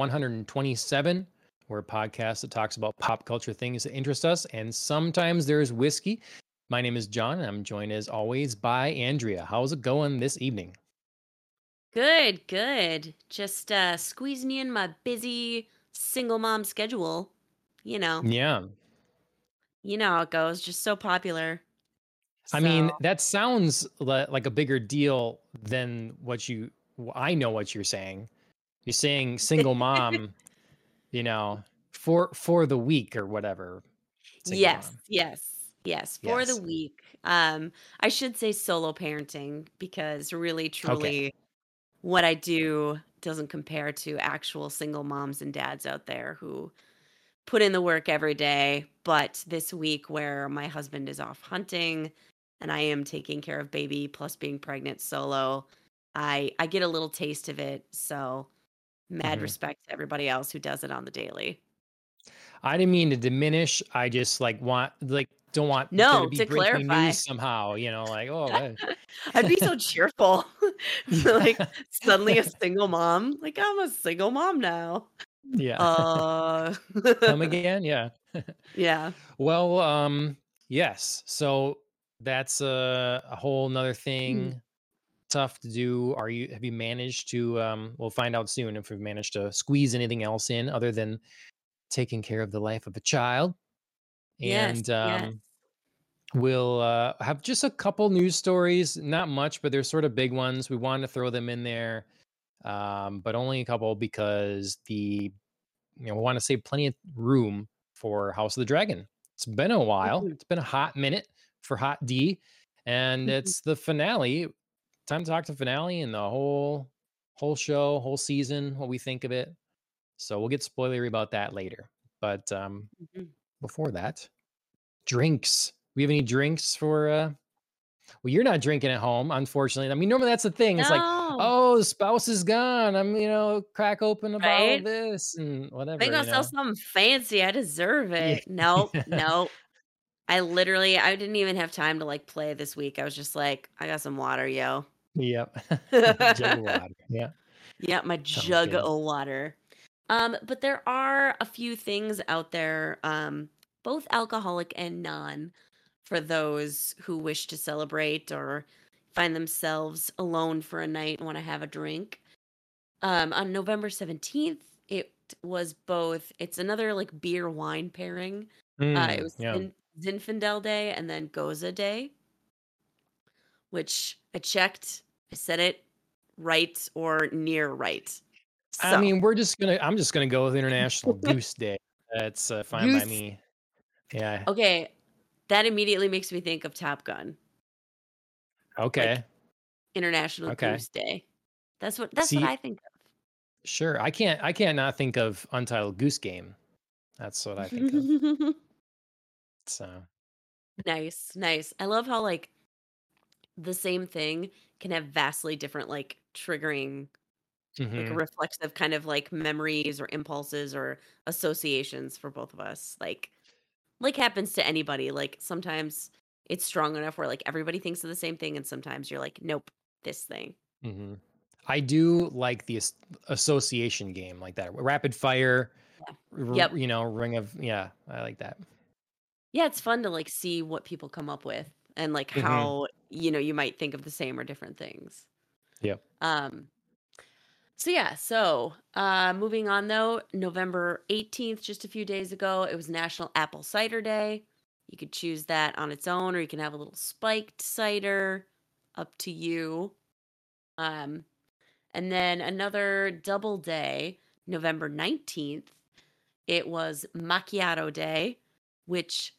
127. We're a podcast that talks about pop culture things that interest us, and sometimes there's whiskey. My name is John, and I'm joined as always by Andrea. How's it going this evening? Good, good. Just uh squeezing in my busy single mom schedule. You know, Yeah. you know how it goes. Just so popular. I mean, that sounds li- like a bigger deal than what you, I know what you're saying. You're saying single mom, you know, for for the week or whatever. Yes, mom. yes, yes. For the week. Um, I should say solo parenting because really, Okay. truly, what I do doesn't compare to actual single moms and dads out there who put in the work every day. But this week, where my husband is off hunting and I am taking care of baby plus being pregnant solo, I I get a little taste of it. So mad hmm respect to everybody else who does it on the daily. I didn't mean to diminish. I just like want like don't want to No, be to clarify, somehow. You know, like oh I'd be so cheerful. like suddenly a single mom. Like I'm a single mom now. yeah. Uh Come again? Yeah. yeah. Well, um, yes. So that's a, a whole nother Mm. Tough to do. Are you have you managed to um we'll find out soon if we've managed to squeeze anything else in other than taking care of the life of a child. Yes, And yes. um we'll uh have just a couple news stories, not much, but they're sort of big ones. We wanted to throw them in there. Um, but only a couple because the you know, we want to save plenty of room for House of the Dragon. It's been a while. Mhm, It's been a hot minute for Hot D, and mhm. it's the finale. Time to talk to finale and the whole whole show, whole season, what we think of it. So we'll get spoilery about that later. But um, Mhm. before that, drinks. We have any drinks for? uh Well, you're not drinking at home, unfortunately. I mean, normally that's the thing. It's like, oh, the spouse is gone. I'm, you know, crack open a bottle of right? this and whatever. They gonna you sell something fancy. I deserve Yeah. it. Nope, nope. I literally, I didn't even have time to like play this week. I was just like, I got some water, yo. Yep. Jug of water. Yeah. yeah, my jug of water. Um, but there are a few things out there, um, both alcoholic and non, for those who wish to celebrate or find themselves alone for a night and want to have a drink. Um, on November 17th, it was both, it's another like beer wine pairing. Uh, it Mm, was yeah. Zin- Zinfandel Day and then Gose Day, which I checked. I said it right or near right. I mean, we're just gonna. I'm just gonna go with International Goose Day. That's uh, fine by me. Yeah. Okay, that immediately makes me think of Top Gun, like Okay. International Okay. Goose Day. That's what that's what I think of. sure. I can't. I can't not think of Untitled Goose Game. That's what I think of. So. nice, nice. I love how like the same thing can have vastly different like triggering like hmm reflexive kind of like memories or impulses or associations for both of us. Like like happens to anybody. Like sometimes it's strong enough where like everybody thinks of the same thing and sometimes you're like, nope, this thing. mm-hmm. I do like the association game like that. Rapid fire. Yeah. Yep. You know, ring of. Yeah, I like that. Yeah, it's fun to like see what people come up with and like hmm how, you know, you might think of the same or different things. Yeah. Um so yeah, so uh moving on though, November 18th, just a few days ago, it was National Apple Cider Day. You could choose that on its own or you can have a little spiked cider, up to you. Um and then another double day, November 19th, it was Macchiato Day, which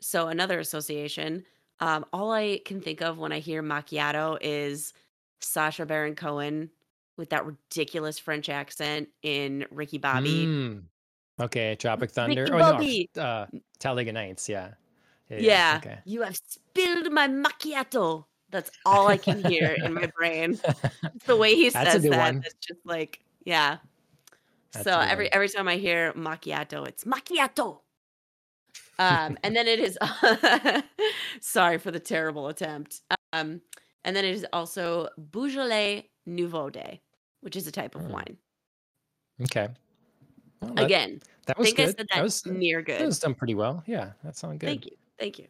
so another association. Um, all I can think of when I hear macchiato is Sacha Baron Cohen with that ridiculous French accent in Ricky Bobby. Mm. Okay. Tropic Thunder. Ricky Oh no. Bobby, f- Uh, Talladega Nights. Yeah. Yeah. Yeah. Okay. you have spilled my macchiato. That's all I can hear in my brain. It's the way he says that. one. That's just like, yeah. That's So every one. every time I hear macchiato, it's macchiato. Um, and then it is sorry for the terrible attempt. Um, and then it is also Beaujolais Nouveau Day, which is a type of Mm. wine. Okay. Well, that, Again, that I was think I good. said That that was near good. that was done pretty well. Yeah, that sounded good. Thank you. Thank you.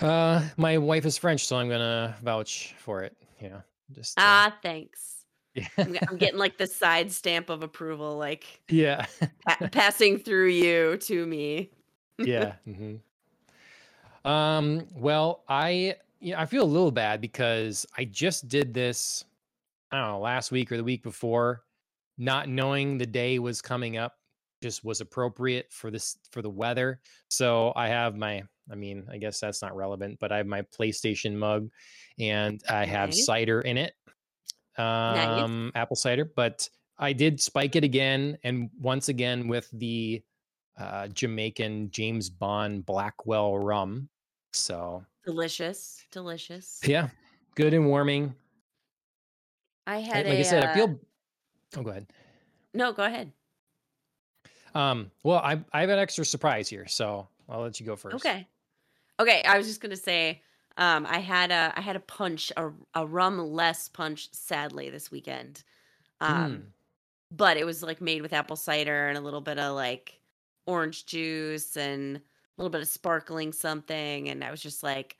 Uh, my wife is French, so I'm gonna vouch for it. Know, just uh, Ah, thanks. Yeah, I'm, I'm getting like the side stamp of approval, like yeah, pa- passing through you to me. yeah. hmm Um, well, I you know, I feel a little bad because I just did this. I don't know, last week or the week before, not knowing the day was coming up just was appropriate for this for the weather. So I have my I mean, I guess that's not relevant, but I have my PlayStation mug and I have Nice. cider in it. Nice. Um apple cider, but I did spike it again and once again with the uh Jamaican James Bond Blackwell rum. So, Delicious. Delicious. yeah, good and warming. I I- had like I a said, I uh, feel Oh, go ahead. no, go ahead. Um, well, I I have an extra surprise here, so I'll let you go first. Okay. Okay, I was just gonna say, um, I had a I had a punch, a a rum less punch, sadly this weekend. Um, Mm. but it was like made with apple cider and a little bit of like orange juice and a little bit of sparkling something, and I was just like,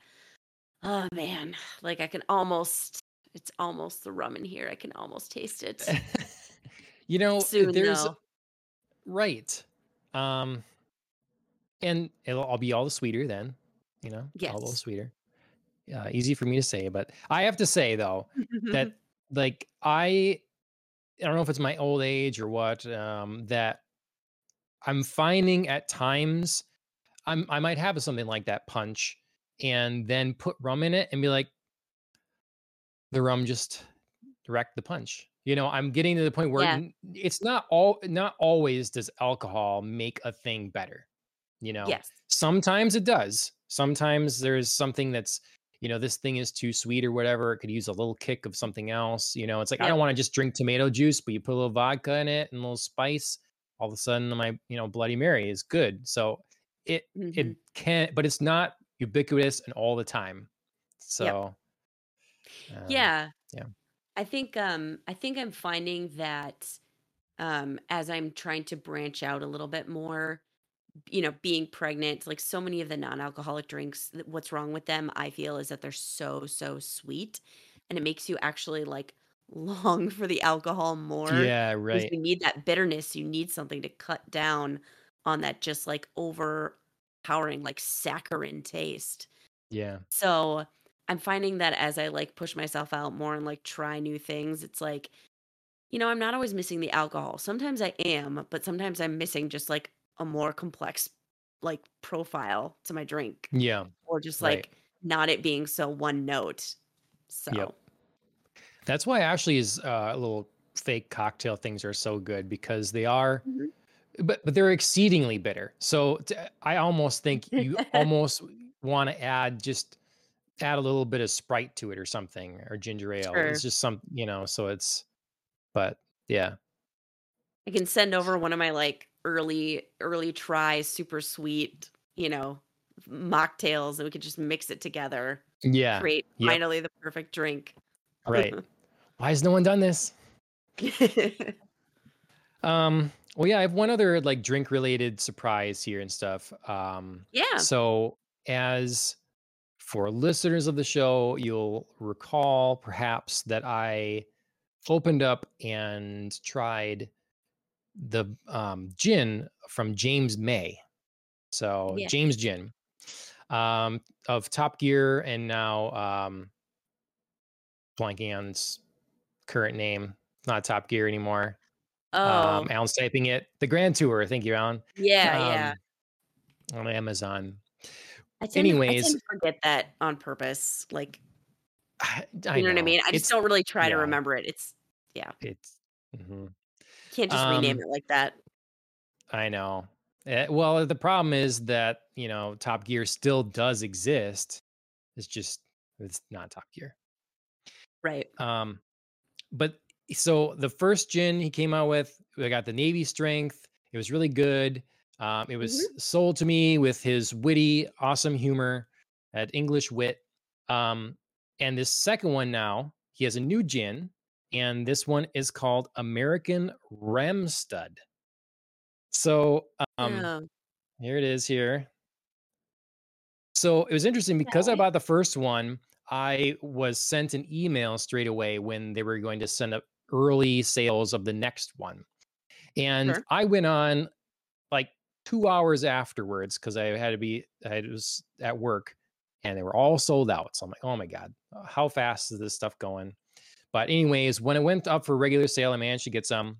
oh man, like I can almost, it's almost the rum in here. I can almost taste it. you know, Soon there's though. right. Um, and it'll all be all the sweeter then, you know, all the sweeter. Uh, easy for me to say, but I have to say though that like I I don't know if it's my old age or what, um, that I'm finding at times I'm I might have something like that punch and then put rum in it and be like, the rum just wrecked the punch. You know, I'm getting to the point where Yeah. it's not all not always does alcohol make a thing better. You know, yes. sometimes it does. Sometimes there's something that's, you know, this thing is too sweet or whatever. It could use a little kick of something else. You know, it's like I don't want to just drink tomato juice, but you put a little vodka in it and a little spice. All of a sudden, my you know Bloody Mary is good. So it Mhm. it can, but it's not ubiquitous and all the time. So um, Yeah. yeah. I think um I think I'm finding that um as I'm trying to branch out a little bit more, you know, being pregnant, like so many of the non-alcoholic drinks, what's wrong with them, I feel is that they're so so sweet and it makes you actually like long for the alcohol more yeah, because right. you need that bitterness, you need something to cut down on that just like overpowering like saccharine taste. Yeah, So I'm finding that as I like push myself out more and like try new things, it's like, you know, I'm not always missing the alcohol. Sometimes I am, but sometimes I'm missing just like a more complex like profile to my drink yeah, or just right. like not it being so one note. So, Yep. That's why Ashley's uh, little fake cocktail things are so good because they are, Mhm. but but they're exceedingly bitter. So t- I almost think you almost want to add just add a little bit of Sprite to it or something or ginger ale. sure. It's just some, you know. So it's, but yeah, I can send over one of my like early, early tries, super sweet, you know, mocktails and we could just mix it together, yeah, create yep, finally the perfect drink. right. Why has no one done this? Um, well, yeah, I have one other like drink related surprise here and stuff. Um, yeah. so as for listeners of the show, you'll recall perhaps that I opened up and tried the um, gin from James May. So Yeah. James Gin um, of Top Gear and now um, blanking on its current name. It's not Top Gear anymore. Um, Oh, Alan's typing it. The Grand Tour. Thank you, Alan. yeah, yeah. Um, on Amazon. I tend to I Anyways, tend forget that on purpose. Like, I, I you know what I mean? I just don't really try to remember it. It's yeah. it's. mhm. Can't just rename Um, it like that. I know. Eh, well, the problem is that you know Top Gear still does exist. It's just it's not Top Gear. Right. Um, but so the first gin he came out with, I got the Navy Strength. It was really good. Um, it was sold to me with his witty, awesome humor, at English wit. Um, and this second one now, he has a new gin, and this one is called American Ramstud. So um, Yeah. here it is here. So it was interesting because I bought the first one. I was sent an email straight away when they were going to send up early sales of the next one. And Sure. I went on like two hours afterwards because I had to be, I was at work and they were all sold out. So I'm like, oh my God, how fast is this stuff going? But, anyways, when it went up for regular sale, I managed to get some.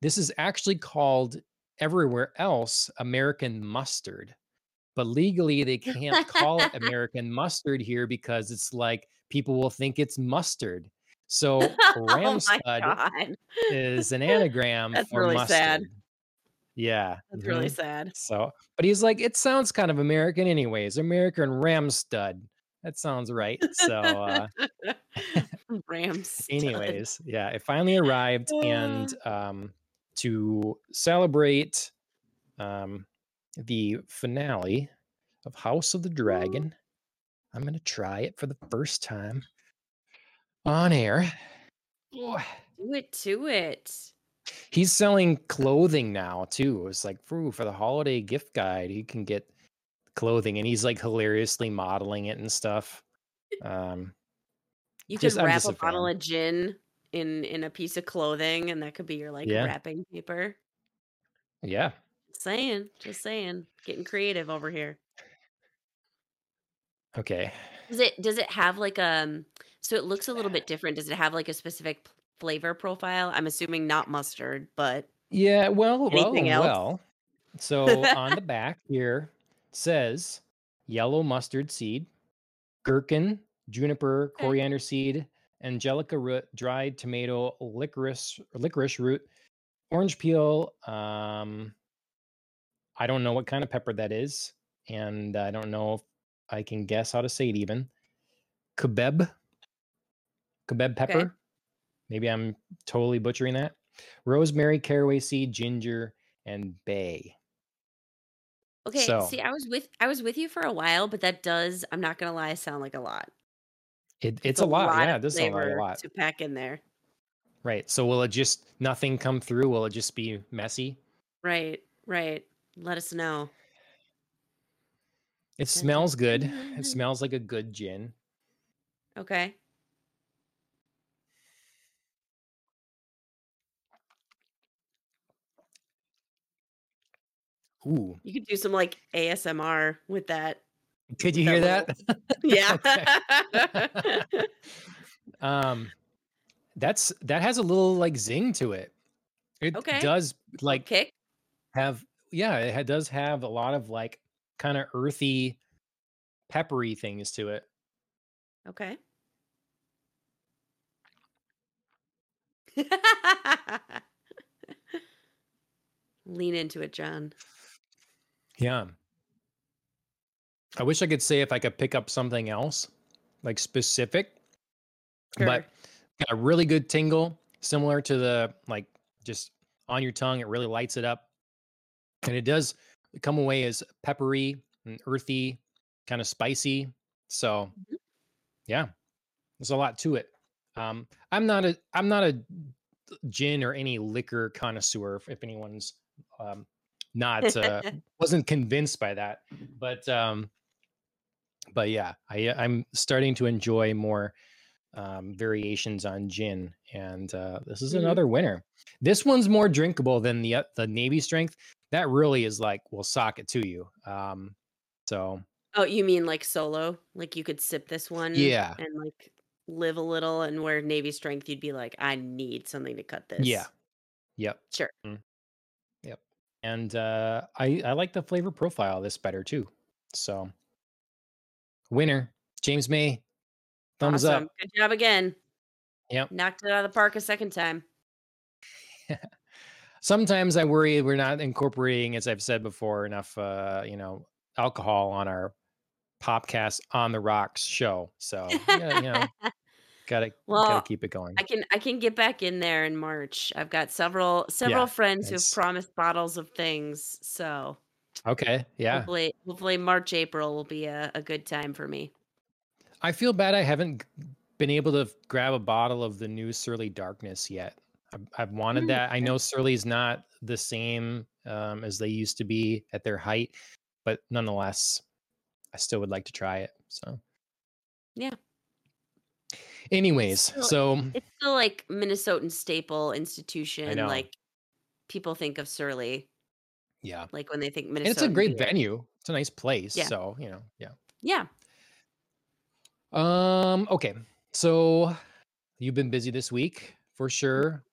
This is actually called everywhere else American mustard but legally they can't call it American mustard here because it's like people will think it's mustard. So oh Ramstud god. is an anagram That's for really mustard. sad. Yeah. That's really mhm. sad. So, but he's like, it sounds kind of American, anyways. American Ramstud. That sounds right. So, uh, Ram stud. anyways, yeah, it finally arrived, and um, to celebrate um, the finale of House of the Dragon, I'm gonna try it for the first time on air. Do it to it. He's selling clothing now too. It's like for for the holiday gift guide, he can get clothing, and he's like hilariously modeling it and stuff. Um, You Just- could I'm wrap just a a bottle of gin in in a piece of clothing, and that could be your like Yeah. wrapping paper. yeah, Saying, just saying, getting creative over here. okay. Does it does it have like um? So it looks a little bit different. Does it have like a specific flavor profile? I'm assuming not mustard, but Yeah, well, well, else? well. So on the back here says yellow mustard seed, gherkin, juniper, Okay. coriander seed, angelica root, dried tomato, licorice, licorice root, orange peel. Um, I don't know what kind of pepper that is, and I don't know if I can guess how to say it even. Kebab, kebab pepper. Maybe I'm totally butchering that. Rosemary, caraway seed, ginger, and bay. Okay. So- See, I was with I was with you for a while, but that does. I'm not gonna lie, sound like a lot. It, it's a lot. yeah, it does sound like a flavor lot. to pack in there. Right. So will it just nothing come through? Will it just be messy? Right, right. Let us know. It dun, smells good. dun. It smells like a good gin. Okay. Ooh. You could do some like ASMR with that. Could you hear that? Yeah. um that's that has a little like zing to it. It Okay. does like kick. have yeah, it does have a lot of like kind of earthy peppery things to it. Okay. Lean into it, John. Yeah. I wish I could say if I could pick up something else, like specific, Sure. but got a really good tingle, similar to the like just on your tongue. It really lights it up, and it does come away as peppery and earthy, kind of spicy. So, Mhm. yeah, there's a lot to it. Um, I'm not a I'm not a gin or any liquor connoisseur. If, if anyone's um, not uh, wasn't convinced by that, but um, but yeah, I uh, I'm starting to enjoy more um, variations on gin, and uh, this is Mhm. another winner. This one's more drinkable than the uh, the Navy Strength. That really is like will sock it to you. Um, so oh, you mean like solo? Like you could sip this one Yeah. and like live a little and where Navy strength you'd be like, I need something to cut this. yeah, yep, Sure. yep, and uh, I I like the flavor profile of this better too. So winner James May, thumbs awesome. up. Good job again. Yep. Knocked it out of the park a second time. sometimes I worry we're not incorporating, as I've said before, enough, uh, you know, alcohol on our Popcast on the Rocks show. So yeah, you know, gotta Well, gotta keep it going. I can I can get back in there in March. I've got several several Yeah, friends who've promised bottles of things. So Okay, yeah. hopefully hopefully March April will be a, a good time for me. I feel bad I haven't been able to grab a bottle of the new Surly Darkness yet. I've, I've wanted mm, that. I know Surly's not the same um, as they used to be at their height, but nonetheless, I still would like to try it. So, yeah. Anyways, still, so it's still like Minnesotan staple institution. Like people think of Surly. Yeah. Like when they think Minnesota. And it's a great beer. venue. It's a nice place. Yeah. So, you know, yeah. Yeah. Um, okay. So you've been busy this week for sure.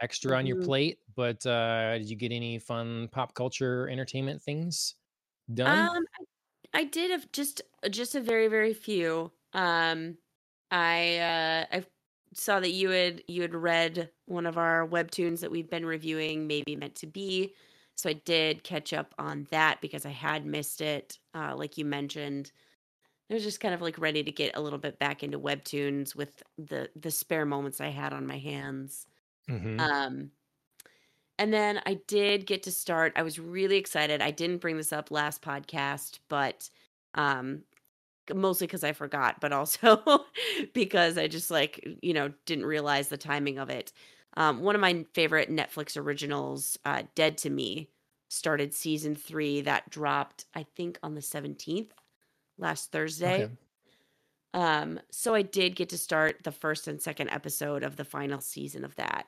Extra on your Mhm. plate, but uh did you get any fun pop culture entertainment things done? Um, I, I did have just just a very very few. Um, I uh I saw that you had you had read one of our webtoons that we've been reviewing, maybe meant to be. So I did catch up on that because I had missed it. Uh, like you mentioned, I was just kind of like ready to get a little bit back into webtoons with the the spare moments I had on my hands. Mm-hmm. Um, and then I did get to start. I was really excited. I didn't bring this up last podcast, but um, mostly because I forgot, but also because I just like, you know, didn't realize the timing of it. Um, one of my favorite Netflix originals, uh, Dead to Me, started season three. That dropped, I think, on the 17th, last Thursday. Okay. Um, so I did get to start the first and second episode of the final season of that.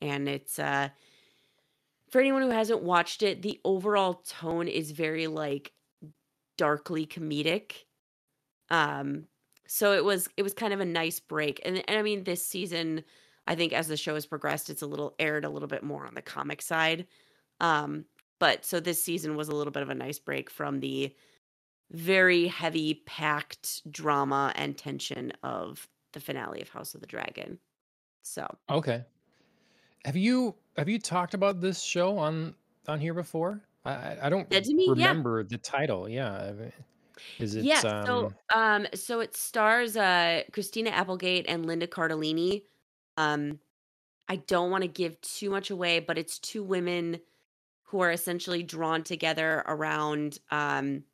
And it's uh for anyone who hasn't watched it, the overall tone is very like darkly comedic. Um so it was it was kind of a nice break. And and I mean this season I think as the show has progressed it's a little aired a little bit more on the comic side. Um but so this season was a little bit of a nice break from the very heavy packed drama and tension of the finale of House of the Dragon. So, Okay. Have you have you talked about this show on on here before? I I don't Me? Yeah. remember the title. Yeah. I mean, Is it Yeah, so um um so it stars uh Christina Applegate and Linda Cardellini. Um I don't want to give too much away, but it's two women who are essentially drawn together around um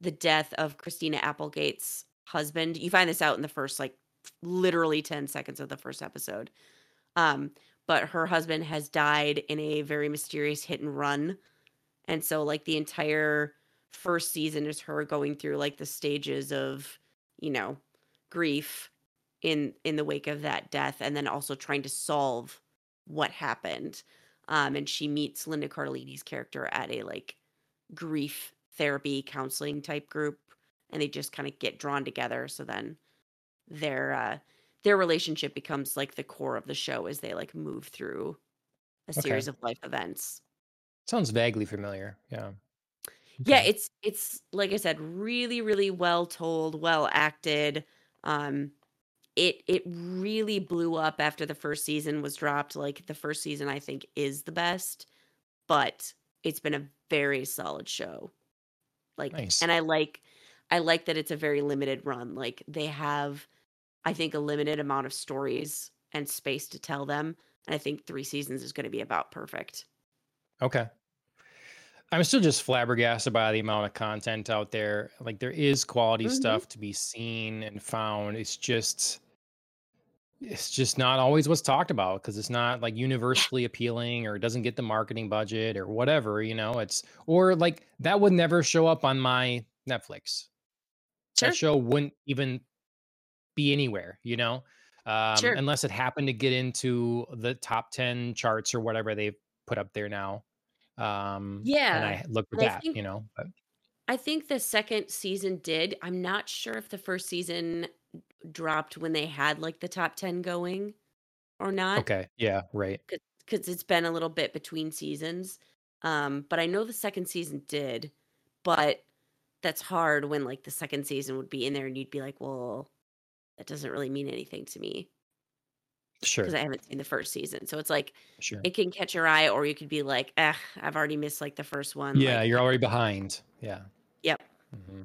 the death of Christina Applegate's husband. You find this out in the first like literally 10 seconds of the first episode. Um but her husband has died in a very mysterious hit and run. And so like the entire first season is her going through like the stages of, you know, grief in in the wake of that death and then also trying to solve what happened. Um and she meets Linda Cardellini's character at a like grief therapy counseling type group and they just kind of get drawn together so then their uh their relationship becomes like the core of the show as they like move through a Okay. series of life events. Sounds vaguely familiar. Yeah. Yeah, Okay. it's it's like I said, really, really well told, well acted. Um, it it really blew up after the first season was dropped. Like the first season, I think is the best, but it's been a very solid show. Like, Nice. and I like I like that it's a very limited run. Like they have, I think, a limited amount of stories and space to tell them. And I think three seasons is going to be about perfect. Okay. I'm still just flabbergasted by the amount of content out there. Like there is quality hmm stuff to be seen and found. It's just it's just not always what's talked about because it's not like universally appealing or it doesn't get the marketing budget or whatever, you know. It's or like that would never show up on my Netflix. That show wouldn't even be anywhere, you know, um, sure. unless it happened to get into the top 10 charts or whatever they've put up there now. Um, yeah, and I looked at and I that, think you know, but I think the second season did. I'm not sure if the first season dropped when they had like the top 10 going or not okay. Yeah, right. because it's been a little bit between seasons. Um, but I know the second season did, but that's hard when like the second season would be in there and you'd be like, well, that doesn't really mean anything to me because I haven't seen the first season. So it's like Sure. it can catch your eye, or you could be like, eh, I've already missed like the first one. Yeah, Like, you're already behind. Yeah. Yep. Mm-hmm.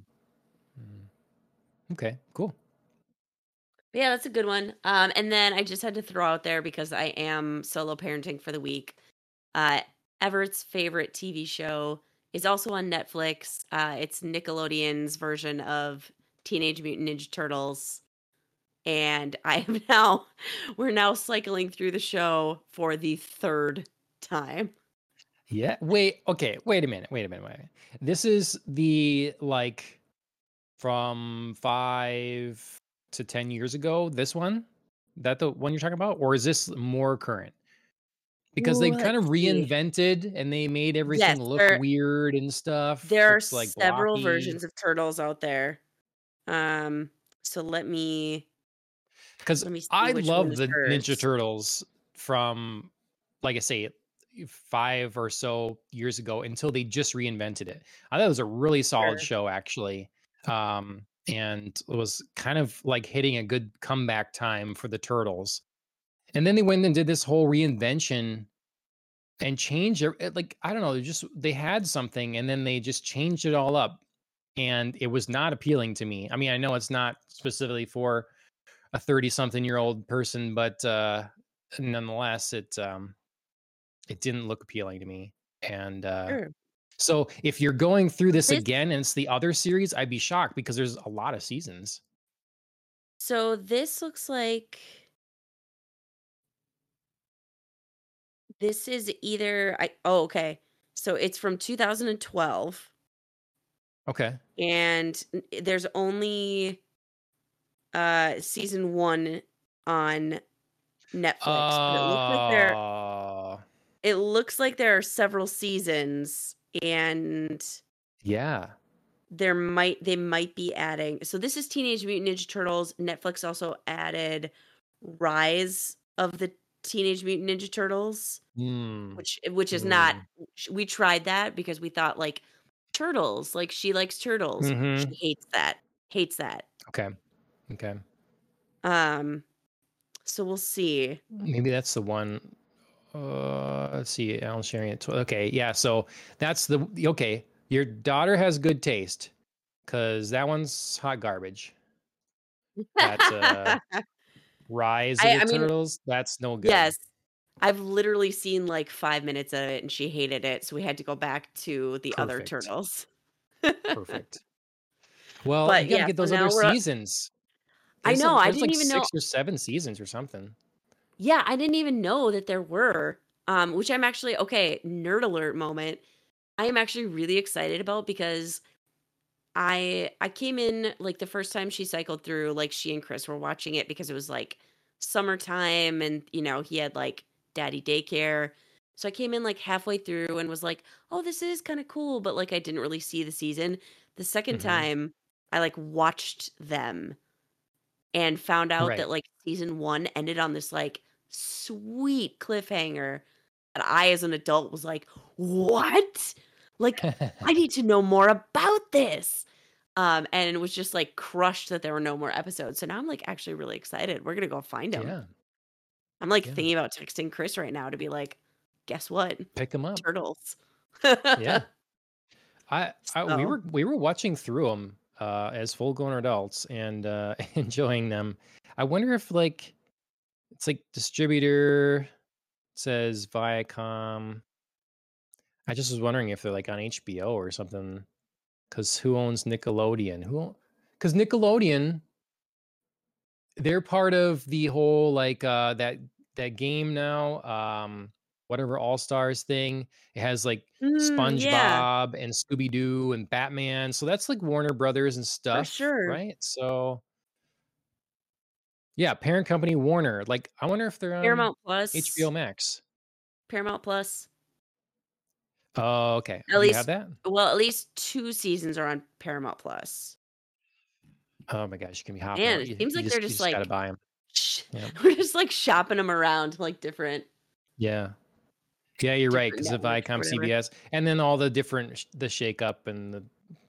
Okay, cool. But yeah, that's a good one. Um, and then I just had to throw out there because I am solo parenting for the week. Uh, Everett's favorite TV show is also on Netflix. Uh, it's Nickelodeon's version of Teenage Mutant Ninja Turtles, and I am now we're now cycling through the show for the third time. Yeah. Wait. Okay. Wait a minute. Wait a minute. Wait. A minute. This is the like from five to ten years ago. This one, that the one you're talking about, or is this more current? Because they kind of reinvented and they made everything Yes, look there weird and stuff. there are like several blocky. versions of turtles out there. Um, so let me Because I love the Ninja. Turtles from, like I say, five or so years ago until they just reinvented it. I thought it was a really solid Sure. show, actually. Um, and it was kind of like hitting a good comeback time for the Turtles. And then they went and did this whole reinvention and changed it- Like, I don't know, they just they had something and then they just changed it all up. And it was not appealing to me. I mean, I know it's not specifically for a 30 something year old person, but uh nonetheless, it um it didn't look appealing to me. And uh Sure. so if you're going through this This again and it's the other series, I'd be shocked because there's a lot of seasons. so this looks like this is either I oh okay. So it's from 2012 Okay. and there's only uh season 1 on Netflix, but it looks like there Uh it looks like there are several seasons and yeah. there might they might be adding so this is teenage mutant ninja turtles netflix also added rise of the teenage mutant ninja turtles Mm, which which is not mm. sh- we tried that because we thought like turtles like she likes turtles hmm she hates that hates that Okay. Okay. um so we'll see Maybe that's the one. Uh, let's see. Alan sharing it. tw- Okay, yeah. So that's the okay. Your daughter has good taste because that one's hot garbage. That uh, Rise of I, the I mean Turtles. That's no good. yes i've literally seen like five minutes of it and she hated it so we had to go back to the other turtles Perfect. Well, but you got to yeah get those other seasons. I know. I didn't like even know. six or seven seasons or something. Yeah, I didn't even know that there were. Um, which I'm actually okay. Nerd alert moment. I am actually really excited about because I I came in like the first time she cycled through. Like she and Chris were watching it because it was like summertime, and you know he had like daddy daycare. So I came in like halfway through and was like, "Oh, this is kind of cool," but like I didn't really see the season. The second hmm time, I like watched them and found out Right. that like season one ended on this like sweet cliffhanger that I as an adult was like, what? Like, I need to know more about this. Um, and it was just like crushed that there were no more episodes. So now I'm like actually really excited. We're gonna go find them. yeah. I'm like Yeah. thinking about texting Chris right now to be like, guess what? Pick them up. Turtles. Yeah. I, I we were we were watching through them uh, as full grown adults and uh, enjoying them. I wonder if like it's like distributor says Viacom. I just was wondering if they're like on HBO or something. Because who owns Nickelodeon? Who? Because Nickelodeon, they're part of the whole like uh, that that game now. Um, whatever All Stars thing. It has like Mm, yeah, SpongeBob and Scooby Doo and Batman. So that's like Warner Brothers and for stuff, sure. right? So yeah, parent company Warner. Like, I wonder if they're on Paramount Plus. HBO Max. Paramount Plus. Oh, okay. At Do you have least that? well, at least two seasons are on Paramount Plus. Oh my gosh, you can be hopping. Man, it You, seems like they're just just just gotta like buy them. sh- Yeah, we're just like shopping them around like different yeah, yeah. You're right because of Viacom. CBS, and then all the different sh- the shake up and the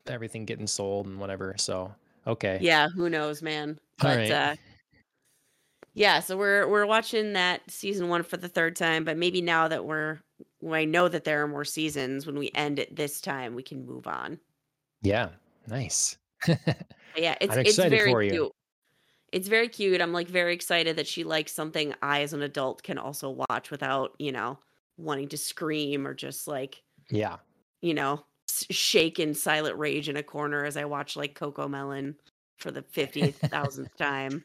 everything getting sold and whatever. So okay, Yeah, who knows, man. But right. uh yeah, so we're we're watching that season 1 for the third time, but maybe now that we're I know that there are more seasons when we end it this time, we can move on. Yeah, nice. Yeah, it's it's very cute. It's very cute. I'm like very excited that she likes something I as an adult can also watch without, you know, wanting to scream or just like, Yeah. you know, shake in silent rage in a corner as I watch like CoComelon for the 50,000th time.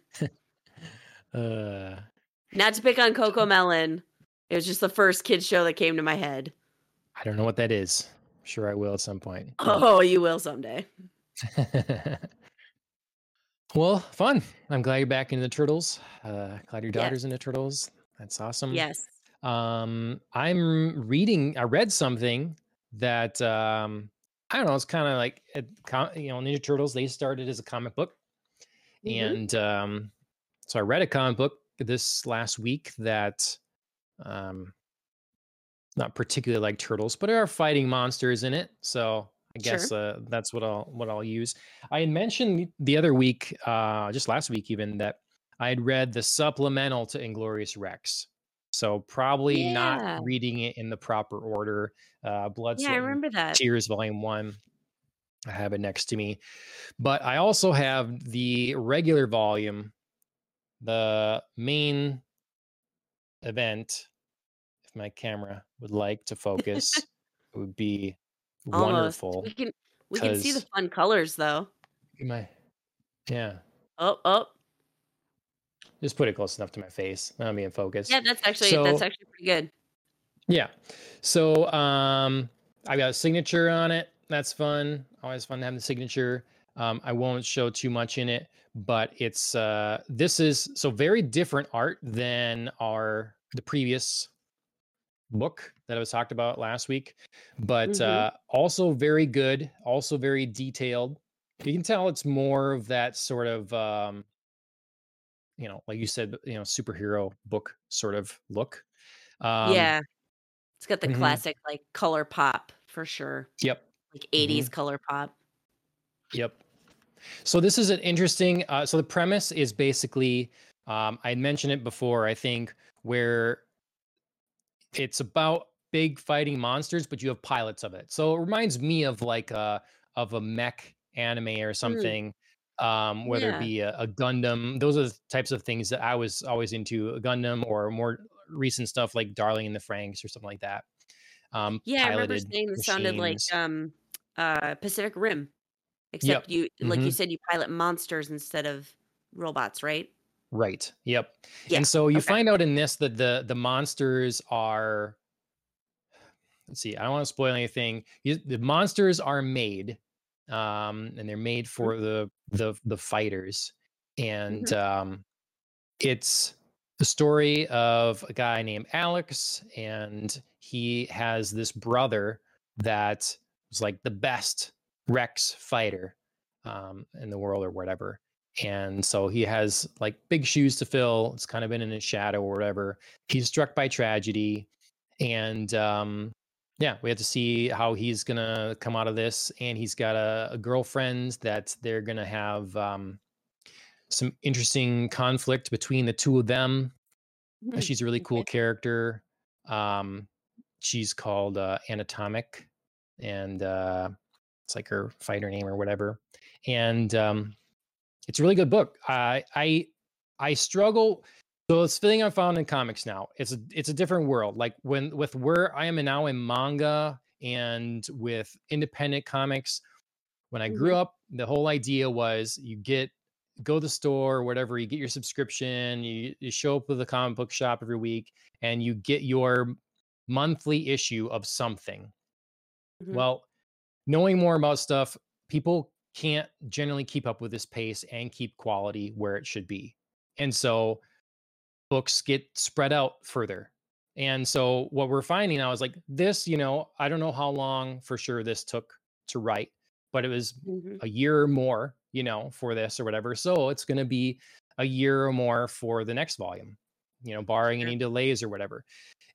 Uh, Not to pick on CoComelon. It was just the first kids show that came to my head. I don't know what that is. I'm sure I will at some point. Oh, you will someday. well, fun. I'm glad you're back into the turtles. Uh, glad your daughter's into turtles. That's awesome. Yes. Um, I'm reading. I read something that um, I don't know. It's kind of like com- you know, Ninja Turtles. They started as a comic book, Mhm. and um, so I read a comic book this last week that um, not particularly like turtles, but there are fighting monsters in it. So I Sure. guess uh, that's what I'll what I'll use. I had mentioned the other week, uh, just last week even, that I had read the supplemental to Inglorious Rex. So probably Yeah. not reading it in the proper order. Uh, Blood, Yeah, I Sweat, remember that. Tears Volume One. I have it next to me, but I also have the regular volume, the main event. If my camera would like to focus, it would be Almost. wonderful. We can we can see the fun colors though. My, yeah, Oh, oh. Just put it close enough to my face. I'm being focused. Yeah, that's actually that's actually pretty good. Yeah. So um I got a signature on it. That's fun. Always fun to have the signature. Um, I won't show too much in it, but it's uh this is so very different art than our the previous book that I was talked about last week, but Mhm. uh also very good, also very detailed. You can tell it's more of that sort of um you know, like you said, you know, superhero book sort of look. Um yeah. It's got the mhm. classic like color pop for sure. Yep. Like 80s color pop. Yep. So this is an interesting. Uh, so the premise is basically, um, I mentioned it before. I think where it's about big fighting monsters, but you have pilots of it. So it reminds me of like a of a mech anime or something. Um, whether Yeah. it be a, a Gundam, those are the types of things that I was always into. A Gundam or more recent stuff like Darling in the Franxx or something like that. Um, Yeah, I remember saying this sounded like um uh Pacific Rim. Except you like you Mhm. said you pilot monsters instead of robots, right? Right. Yep. Yeah, And so you okay. find out in this that the the monsters are let's see, I don't want to spoil anything. You, the monsters are made um and they're made Mm-hmm. for the the the fighters and Mhm. um it's the story of a guy named Alex and he has this brother that was like the best Rex fighter um in the world or whatever and so he has like big shoes to fill it's kind of been in his shadow or whatever he's struck by tragedy and um yeah we have to see how he's gonna come out of this and he's got a, a girlfriend that they're gonna have um some interesting conflict between the two of them. Hmm, she's a really cool okay. character. Um she's called uh anatomic and uh it's like her fighter name or whatever and um it's a really good book. I i i struggle so it's thing i found in comics now it's a it's a different world like when with where i am now in manga and with independent comics when i grew Mhm. up the whole idea was you get go to the store or whatever you get your subscription you, you show up with the comic book shop every week and you get your monthly issue of something Mhm. well knowing more about stuff people can't generally keep up with this pace and keep quality where it should be and so books get spread out further and so what we're finding now is like this you know i don't know how long for sure this took to write but it was Mhm. a year or more, you know, for this or whatever. So it's going to be a year or more for the next volume, you know, barring Sure. any delays or whatever.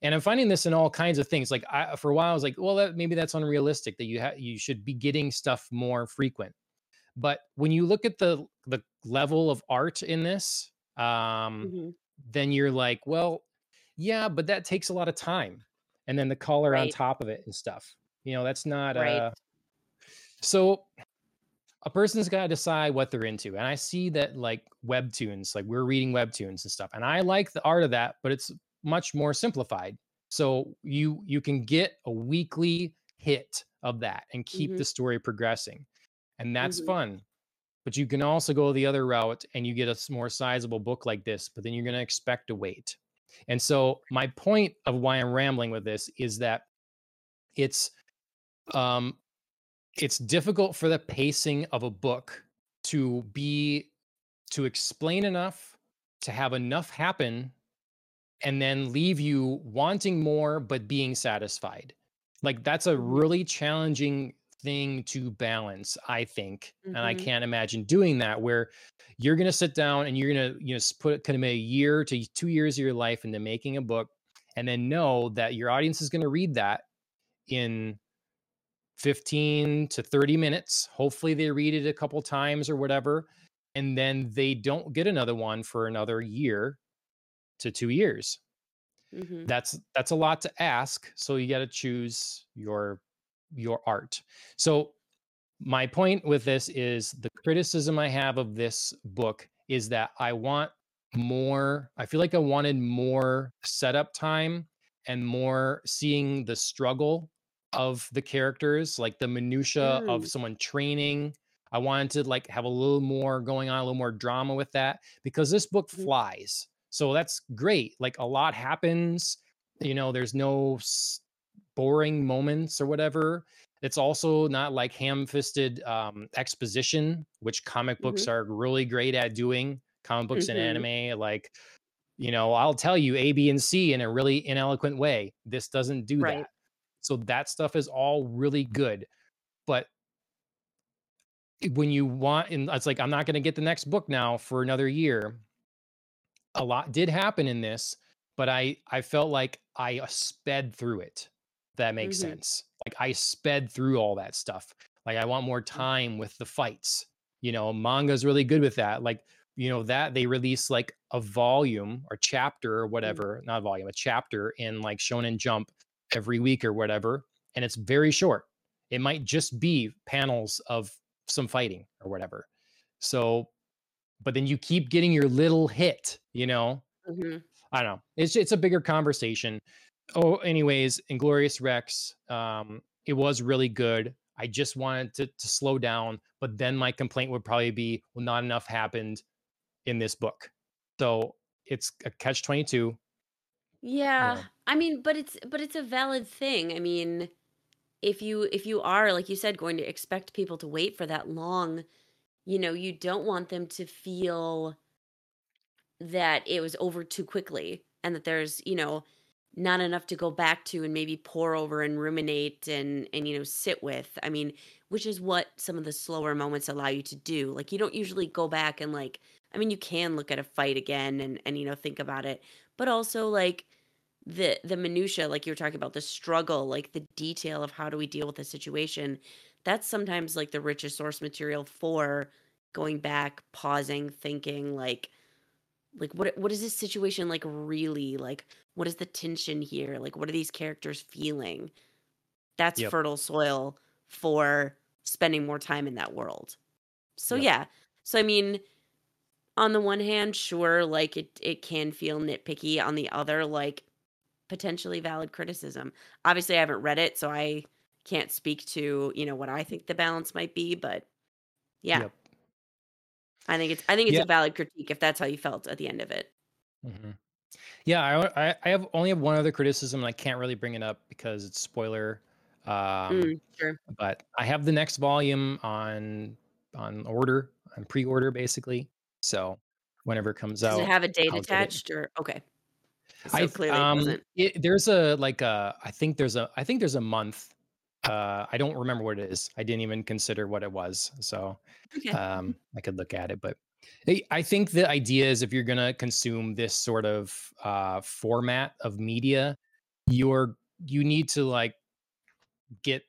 And I'm finding this in all kinds of things. Like I, for a while, I was like, well, that, maybe that's unrealistic that you ha- you should be getting stuff more frequent. But when you look at the the level of art in this, um, Mhm. Then you're like, well, yeah, but that takes a lot of time, and then the color on top of it and stuff. You know, that's not Right. uh so a person's got to decide what they're into. And I see that like webtoons, like we're reading webtoons and stuff. And I like the art of that, but it's much more simplified. So you you can get a weekly hit of that and keep Mhm. the story progressing. And that's Mhm. fun. But you can also go the other route and you get a more sizable book like this, but then you're going to expect to wait. And so my point of why I'm rambling with this is that it's um it's difficult for the pacing of a book to be to explain enough to have enough happen and then leave you wanting more but being satisfied like that's a Mhm. really challenging thing to balance i think and i Mhm. can't imagine doing that where you're going to sit down and you're going to you know put kind of a year to two years of your life into making a book and then know that your audience is going to read that in 15 to 30 minutes hopefully they read it a couple times or whatever and then they don't get another one for another year to two years Mhm. that's that's a lot to ask so you got to choose your your art so my point with this is the criticism i have of this book is that i want more i feel like i wanted more setup time and more seeing the struggle of the characters like the minutia of Mm. someone training i wanted to like have a little more going on a little more drama with that because this book Mhm. flies so that's great like a lot happens you know there's no boring moments or whatever it's also not like ham-fisted um, exposition which comic books Mhm. are really great at doing comic books and Mhm. anime like you know i'll tell you a b and c in a really ineloquent way this doesn't do Right. that so that stuff is all really good but when you want and it's like i'm not going to get the next book now for another year a lot did happen in this but i i felt like i uh, sped through it that makes Mhm. sense. Like i sped through all that stuff. Like i want more time with the fights. You know manga's really good with that. Like you know that they release like a volume or chapter or Mm. whatever not volume a chapter in like shonen jump every week or whatever and it's very short. It might just be panels of some fighting or whatever. So but then you keep getting your little hit you know? Mhm. i don't know. It's it's a bigger conversation oh anyways inglorious rex um it was really good i just wanted to, to slow down but then my complaint would probably be well not enough happened in this book so it's a catch 22 you Yeah. know I mean, but it's but it's a valid thing. I mean, if you if you are like you said going to expect people to wait for that long, you know, you don't want them to feel that it was over too quickly and that there's, you know, not enough to go back to and maybe pour over and ruminate and and you know sit with. I mean, which is what some of the slower moments allow you to do. Like you don't usually go back and like I mean, you can look at a fight again and and you know think about it, but also like the the minutia like you were talking about the struggle, like the detail of how do we deal with the situation. That's sometimes like the richest source material for going back, pausing, thinking like like what what is this situation like really like what is the tension here? Like what are these characters feeling? That's yep. fertile soil for spending more time in that world. So yep. yeah. So i mean on the one hand sure like it it can feel nitpicky. On the other like potentially valid criticism. Obviously i haven't read it so i can't speak to you know what i think the balance might be but yeah. Yep i think it's i think it's yeah a valid critique if that's how you felt at the end of it mhm. Yeah, I, I I have only have one other criticism, and I can't really bring it up because it's spoiler. Um, mm, sure but I have the next volume on on order, on pre-order, basically. So whenever it comes out Does it have a date I'll attached or okay. I So th- clearly um, it, there's a like a I think there's a I think there's a month. Uh, I don't remember what it is. I didn't even consider what it was, so Okay. um, I could look at it. But I think the idea is if you're gonna consume this sort of uh, format of media, you're you need to like get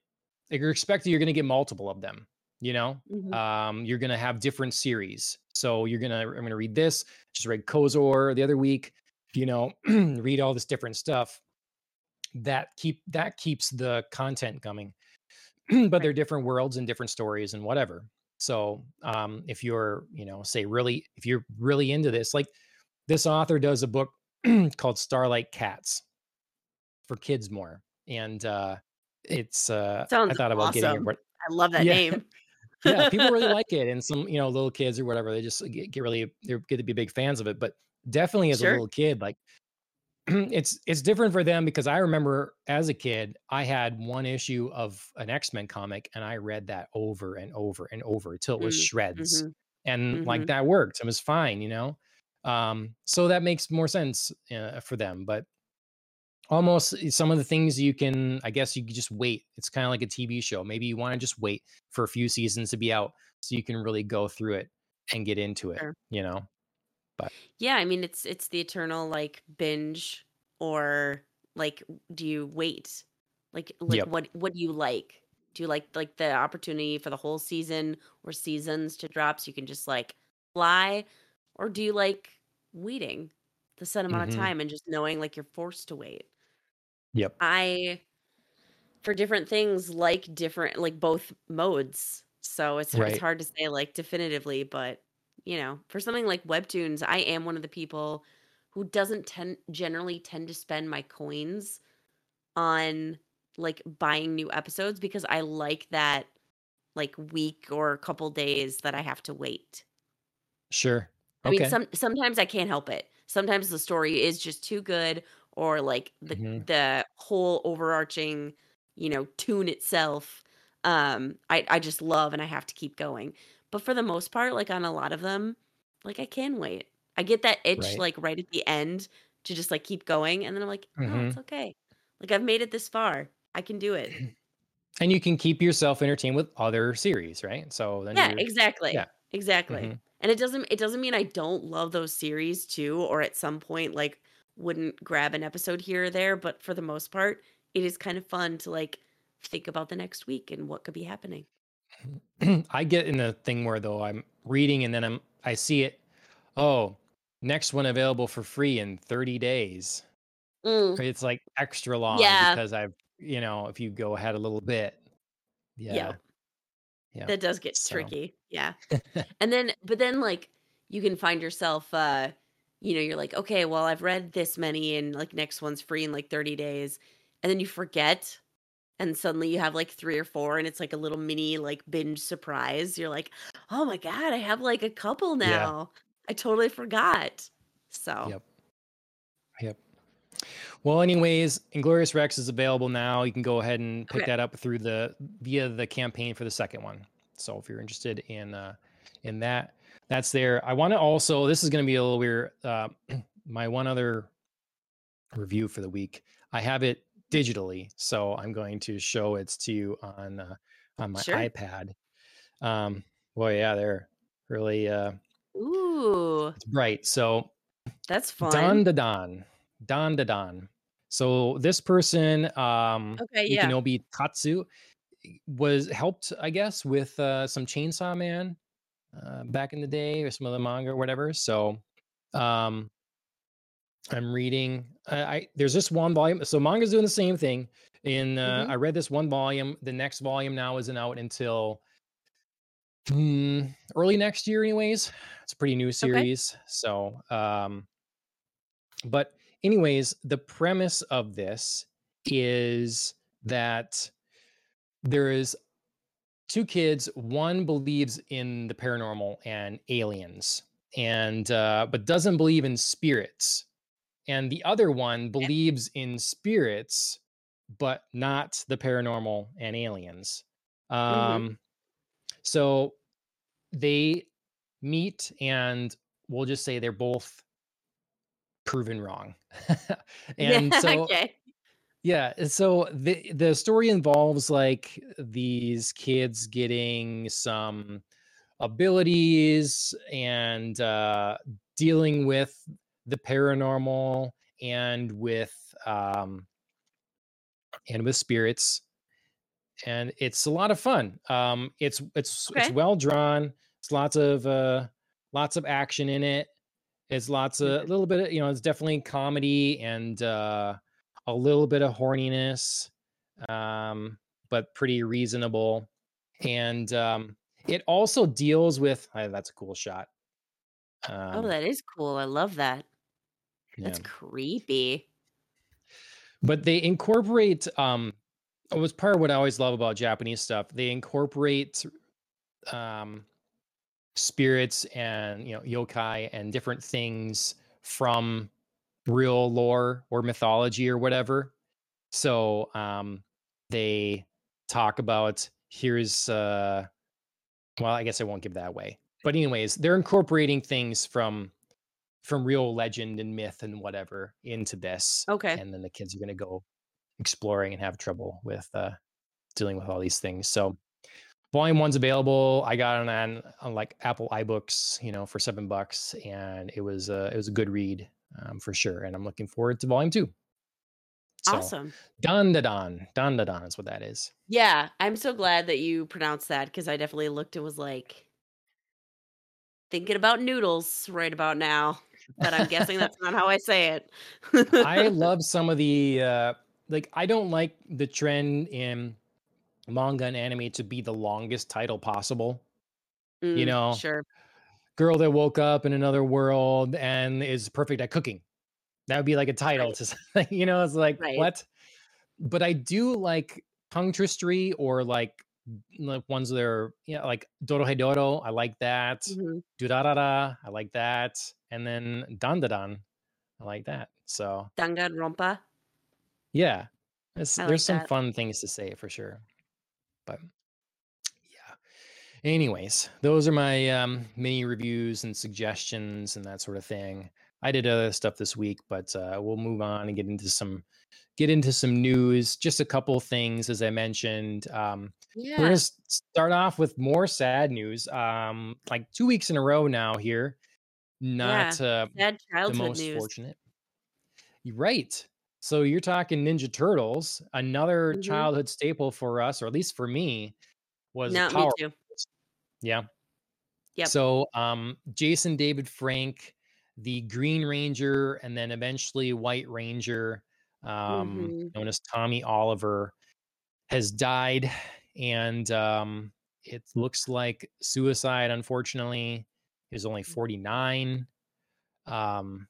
like you're expecting you're gonna get multiple of them. You know, Mhm. um, you're gonna have different series. So you're gonna I'm gonna read this. Just read Kozor the other week. You know, read all this different stuff. That keep that keeps the content coming. but Right. they're different worlds and different stories and whatever. So um, if you're, you know, say really, if you're really into this, like this author does a book called Starlight Cats for kids more, and uh, it's uh, I thought about getting it, I love that yeah, name. yeah, people really like it, and some you know little kids or whatever they just get, get really they're get to be big fans of it. But definitely as a little kid, like it's it's different for them because I remember as a kid I had one issue of an X Men comic and I read that over and over and over till it was Mm, shreds, mhm, and like mhm. that worked. It was fine, you know. Um, so that makes more sense uh, for them, but almost eh, some of the things you can i guess you could just wait it's kind of like a tv show maybe you want to just wait for a few seasons to be out so you can really go through it and get into it Sure. you know but Yeah, I mean, it's it's the eternal like binge or like do you wait? Like like yep what what do you like? Do you like like the opportunity for the whole season or seasons to drop so you can just like fly or do you like waiting the set amount of hmm time and just knowing like you're forced to wait? yep I for different things like different like both modes. So it's it's hard to say like definitively, but you know, for something like webtoons, I am one of the people who doesn't tend generally tend to spend my coins on like buying new episodes because I like that like week or couple days that I have to wait. sure I mean, some sometimes I can't help it. Sometimes the story is just too good or like the hmm the whole overarching, you know, tune itself um I I just love and I have to keep going. But for the most part, like on a lot of them, like I can wait. I get that itch right like right at the end to just like keep going and then I'm like, "No, it's hmm okay. Like I've made it this far. I can do it." and you can keep yourself entertained with other series right so then Yeah, you're yeah exactly. hmm Exactly. And it doesn't it doesn't mean I don't love those series too, or at some point, like, wouldn't grab an episode here or there, but for the most part, it is kind of fun to, like, think about the next week and what could be happening. i get in the thing where though i'm reading and then i'm i see it oh next one available for free in 30 days Mm, It's like extra long yeah. because I've, you know, if you go ahead a little bit, Yeah. yeah, yeah. That does get So, tricky. Yeah. And then but then, like, you can find yourself, uh, you know, you're like, "Okay, well, I've read this many and, like, next one's free in, like, 30 days." And then you forget and suddenly you have like 3 or 4 and it's like a little mini like binge surprise. You're like, "Oh my god, I have like a couple yeah, now. I totally forgot." So, yep, yep. Well, anyways, Inglorious Rex is available now. You can go ahead and pick okay, that up through the via the campaign for the second one. So if you're interested in uh in that, that's there. I want to also. This is going to be a little weird. Uh, my one other review for the week. I have it digitally, so I'm going to show it to you on uh, on my sure. iPad. Um, well, yeah, they're really uh, Ooh, it's bright. So that's fun. Dandadan, Don da Don. So this person, um, Okay, yeah. Yukinobu Tatsu, was helped, I guess, with uh, some Chainsaw Man uh, back in the day, or some of the manga or whatever. So um, I'm reading. I, I there's just one volume. So manga's doing the same thing. In uh, Mhm. I read this one volume. The next volume now isn't out until mm, early next year, anyways. It's a pretty new Okay. series. So, um, but anyways, the premise of this is that there is two kids. One believes in the paranormal and aliens, and uh, but doesn't believe in spirits and the other one believes in spirits but not the paranormal and aliens Mhm. um so they meet and we'll just say they're both proven wrong Yeah, and so okay. yeah so the the story involves like these kids getting some abilities and uh dealing with the paranormal and with um and with spirits and it's a lot of fun um it's it's it's well drawn it's lots of uh lots of action in it it's lots of a Mhm. little bit of you know it's definitely comedy and uh a little bit of horniness um but pretty reasonable and um it also deals with uh, that's a cool shot Oh, um that is cool. I love that. Yeah That's creepy. but they incorporate um it was part of what I always love about Japanese stuff. They incorporate um, spirits and you know yokai and different things from real lore or mythology or whatever. So um, they talk about here's uh, well, I guess I won't give that away. But anyways, they're incorporating things from from real legend and myth and whatever into this. Okay. And then the kids are going to go exploring and have trouble with uh, dealing with all these things. So volume one's available. I got it on, on like Apple iBooks, you know, for seven bucks, and it was uh, it was a good read um, for sure. And I'm looking forward to volume two. So, awesome. Dandadan, don da don is what that is. Yeah, I'm so glad that you pronounced that because I definitely looked and was like thinking about noodles right about now. But I'm guessing that's not how I say it. I love some of the uh, like. I don't like the trend in manga and anime to be the longest title possible. Mm, you know, sure. Girl that woke up in another world and is perfect at cooking. That would be like a title right. to something, you know, it's like right. what? But I do like tongue or like like ones that are yeah, you know, like Dorohedoro. I like that. Mm-hmm. Durarara. I like that. And then Dandadan. I like that. So Danganronpa. Yeah. there's like some that. fun things to say for sure. But yeah. Anyways, those are my um, mini reviews and suggestions and that sort of thing. I did other stuff this week, but uh, we'll move on and get into some get into some news. Just a couple things, as I mentioned. Um, yeah. We're gonna start off with more sad news. Um, like two weeks in a row now here. Not yeah. uh, the most news. fortunate. Right. So you're talking Ninja Turtles, another Mhm. childhood staple for us, or at least for me, was No, me too. Yeah. Yep. So um, Jason David Frank, the Green Ranger, and then eventually White Ranger, um, Mhm. known as Tommy Oliver, has died, and um, it looks like suicide. Unfortunately, he was only 49. Um,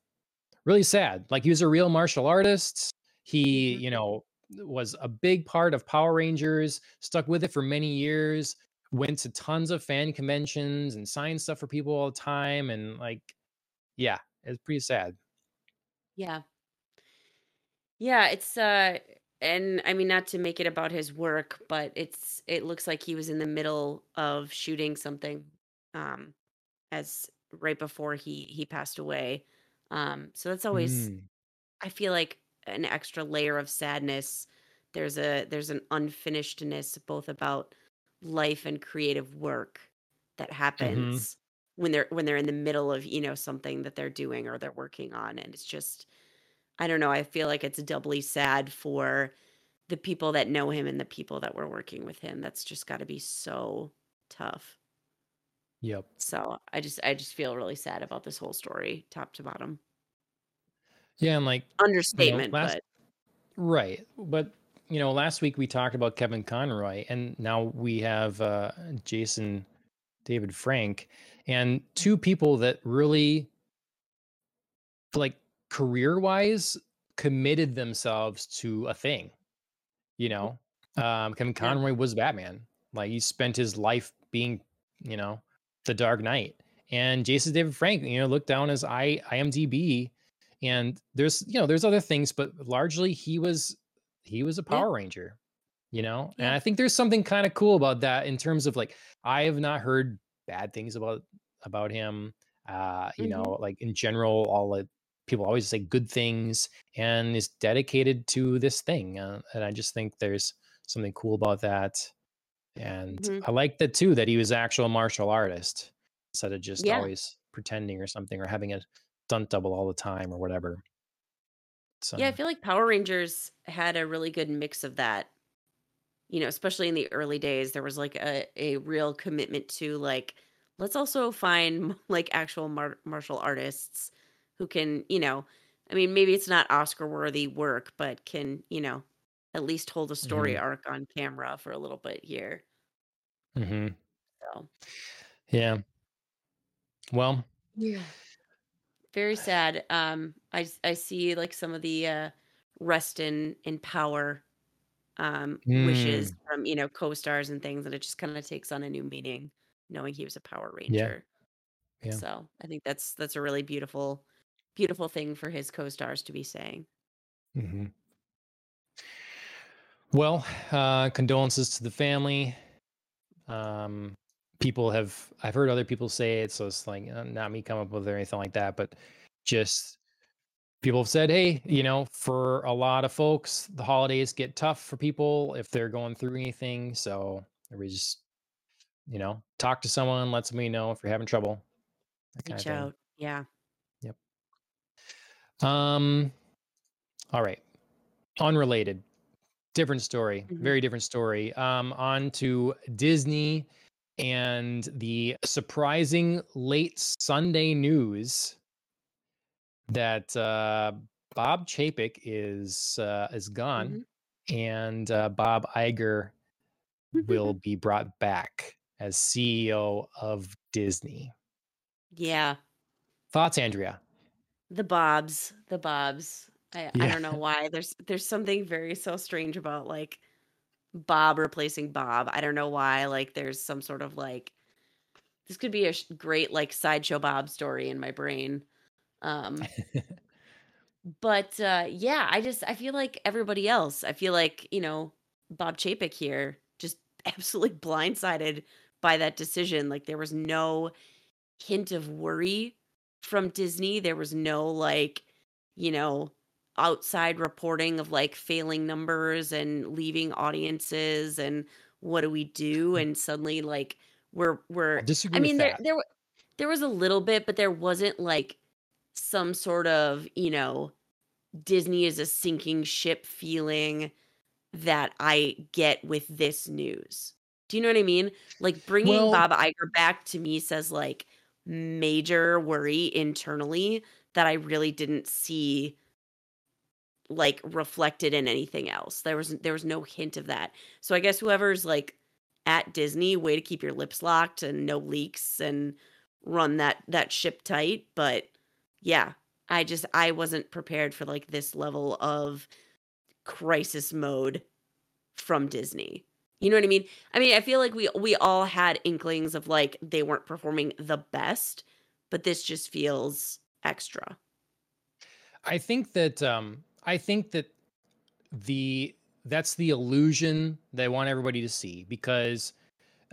really sad. Like he was a real martial artist. He, Mhm. you know, was a big part of Power Rangers, stuck with it for many years, went to tons of fan conventions and signed stuff for people all the time. And like, yeah, it's pretty sad. Yeah. Yeah, it's uh and I mean not to make it about his work, but it's it looks like he was in the middle of shooting something um as right before he he passed away. Um so that's always Mm, I feel like an extra layer of sadness. There's a there's an unfinishedness both about life and creative work that hmm happens when they're when they're in the middle of, you know, something that they're doing or they're working on and it's just I don't know, I feel like it's doubly sad for the people that know him and the people that were working with him. That's just got to be so tough. Yep. So, I just I just feel really sad about this whole story top to bottom. Yeah. And like, you know, Understatement, last, but right. But, you know, last week we talked about Kevin Conroy, and now we have uh, Jason David Frank, and two people that really like career wise committed themselves to a thing you know um kevin conroy was batman like he spent his life being you know the dark knight and jason david frank you know looked down as i imdb and there's you know there's other things but largely he was he was a Yeah. power ranger you know and i think there's something kind of cool about that in terms of like i have not heard bad things about about him uh you Mhm. know like in general all the people always say good things and is dedicated to this thing uh, and i just think there's something cool about that and Mhm. i like that too that he was actual martial artist instead of just Yeah. always pretending or something or having a stunt double all the time or whatever So. Yeah, I feel like Power Rangers had a really good mix of that. You know, especially in the early days, there was like a a real commitment to like let's also find like actual mar- martial artists who can, you know, I mean, maybe it's not Oscar worthy work, but can, you know, at least hold a story hmm arc on camera for a little bit here. hmm So, yeah well yeah. Very sad. Um I I see like some of the uh rest in in power um wishes mm, from, you know, co-stars and things and it just kind of takes on a new meaning. knowing he was a Power Ranger. Yeah. So I think that's that's a really beautiful, beautiful thing for his co-stars to be saying. hmm Well, uh, condolences to the family. Um, people have, I've heard other people say it, so it's like uh, not me come up with it or anything like that, but just people have said, hey, you know, for a lot of folks, the holidays get tough for people if they're going through anything. So we just, you know, talk to someone, let somebody know if you're having trouble. Reach out. Yeah. Yep. Um, all right. Unrelated. Different story. Mhm. Very different story. Um, on to Disney and the surprising late Sunday news that uh, Bob Chapek is uh, is gone, and uh, Bob Iger will be brought back as CEO of Disney. yeah. Thoughts, Andrea? The Bobs. The Bobs. I, I Yeah. don't know why. There's there's something very so strange about like Bob replacing Bob. I don't know why. Like there's some sort of like this could be a sh- great like sideshow Bob story in my brain. Um but uh yeah, I just I feel like everybody else. I feel like, you know, Bob Chapek here just absolutely blindsided by that decision. Like there was no hint of worry from Disney. There was no like, you know, outside reporting of like failing numbers and leaving audiences and what do we do and suddenly like we're we're I'll disagree I mean there that. there there was a little bit but there wasn't like some sort of, you know, Disney is a sinking ship feeling that I get with this news. Do you know what I mean? Like bringing Well- Bob Iger back to me says like major worry internally that I really didn't see like reflected in anything else. There was there was no hint of that. So I guess whoever's like at Disney, way to keep your lips locked and no leaks and run that that ship tight, but yeah, I just I wasn't prepared for like this level of crisis mode from Disney. You know what I mean? I mean, I feel like we we all had inklings of like they weren't performing the best, but this just feels extra. I think that um I think that the that's the illusion they want everybody to see because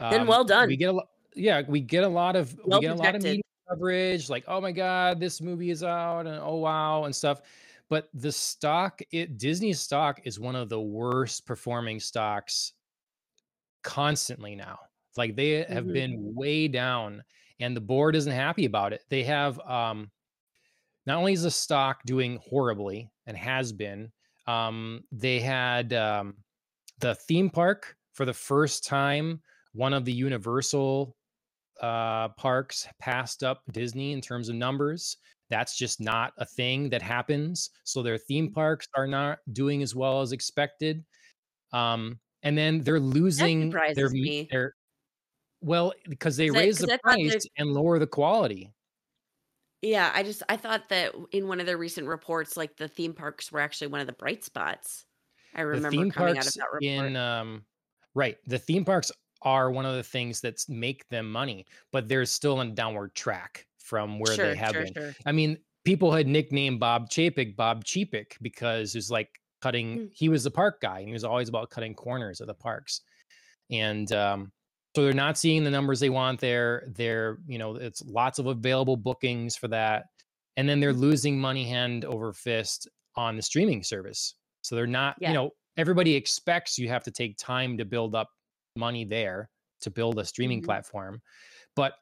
Then um, well done. We get a lot, yeah, we get a lot of Well we get a lot of media coverage, like oh my god, this movie is out, and oh wow, and stuff. But the stock, it Disney stock is one of the worst performing stocks constantly now. Like they have Mhm. been way down, and the board isn't happy about it. They have um not only is the stock doing horribly and has been, um, they had um, the theme park for the first time. One of the Universal uh, parks passed up Disney in terms of numbers. That's just not a thing that happens. So their theme parks are not doing as well as expected. Um, and then they're losing their me- their well because they raise the I thought they- price and lower the quality. Yeah, I just I thought that in one of their recent reports, like the theme parks were actually one of the bright spots. I the remember theme coming out parks of that report. in um right the theme parks are one of the things that make them money but they're still on a downward track from where sure, they have sure, been sure. i mean people had nicknamed bob chapek bob cheapik because it was like cutting Mm. he was the park guy and he was always about cutting corners of the parks and um so they're not seeing the numbers they want there they're you know it's lots of available bookings for that and then they're losing money hand over fist on the streaming service so they're not Yeah. you know everybody expects you have to take time to build up money there to build a streaming Mhm. platform but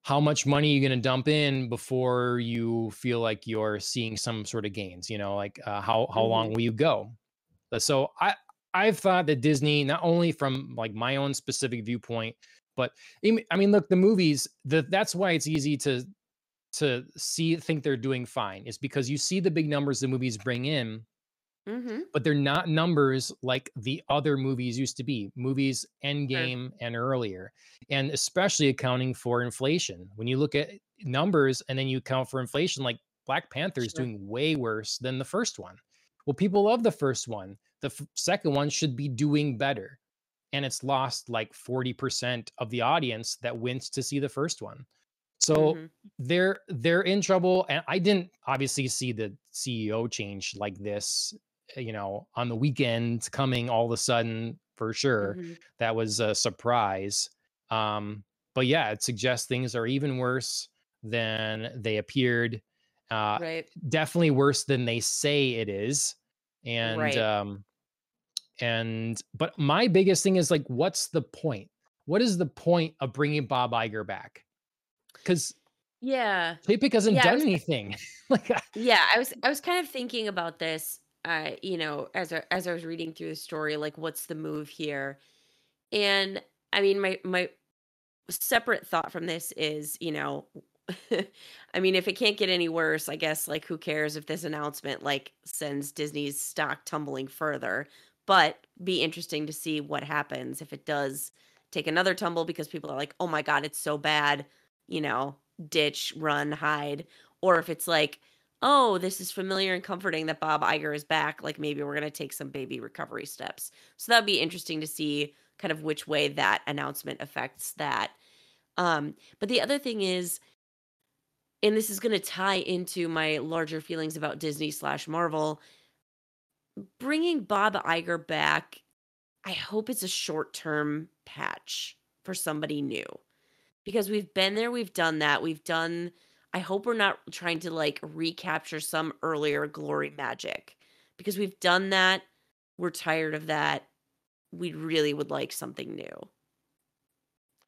how much money are you going to dump in before you feel like you're seeing some sort of gains you know like uh, how how long Mhm. will you go so i i've thought that disney not only from like my own specific viewpoint but I mean- look the movies the, that's why it's easy to to see think they're doing fine is because you see the big numbers the movies bring in Mm-hmm. but they're not numbers like the other movies used to be movies endgame and earlier and especially accounting for inflation when you look at numbers and then you account for inflation like black panther is Sure. doing way worse than the first one well people love the first one the f- second one should be doing better and it's lost like 40% of the audience that went to see the first one. So Mm-hmm. they're they're in trouble and I didn't obviously see the CEO change like this, uh, you know, on the weekend coming all of a sudden for sure. Mm-hmm. That was a surprise. Um but yeah, it suggests things are even worse than they appeared. Uh Right. definitely worse than they say it is. And Right. um and but my biggest thing is like what's the point? What is the point of bringing Bob Iger back? Cuz Yeah. Chapek hasn't Yeah, done was anything. like yeah, I was I was kind of thinking about this uh, you know, as I, as I was reading through the story, like what's the move here? And I mean, my my separate thought from this is, you know, I mean, if it can't get any worse, I guess like who cares if this announcement like sends Disney's stock tumbling further? But be interesting to see what happens if it does take another tumble because people are like, "Oh my god, it's so bad." You know, ditch, run, hide, or if it's like, "Oh, this is familiar and comforting that Bob Iger is back, like maybe we're going to take some baby recovery steps." So that'd be interesting to see kind of which way that announcement affects that. Um, but the other thing is, and this is going to tie into my larger feelings about Disney slash Marvel, bringing Bob Iger back. I hope it's a short term patch for somebody new because we've been there, we've done that, we've done. I hope we're not trying to like recapture some earlier glory magic because we've done that. We're tired of that. We really would like something new.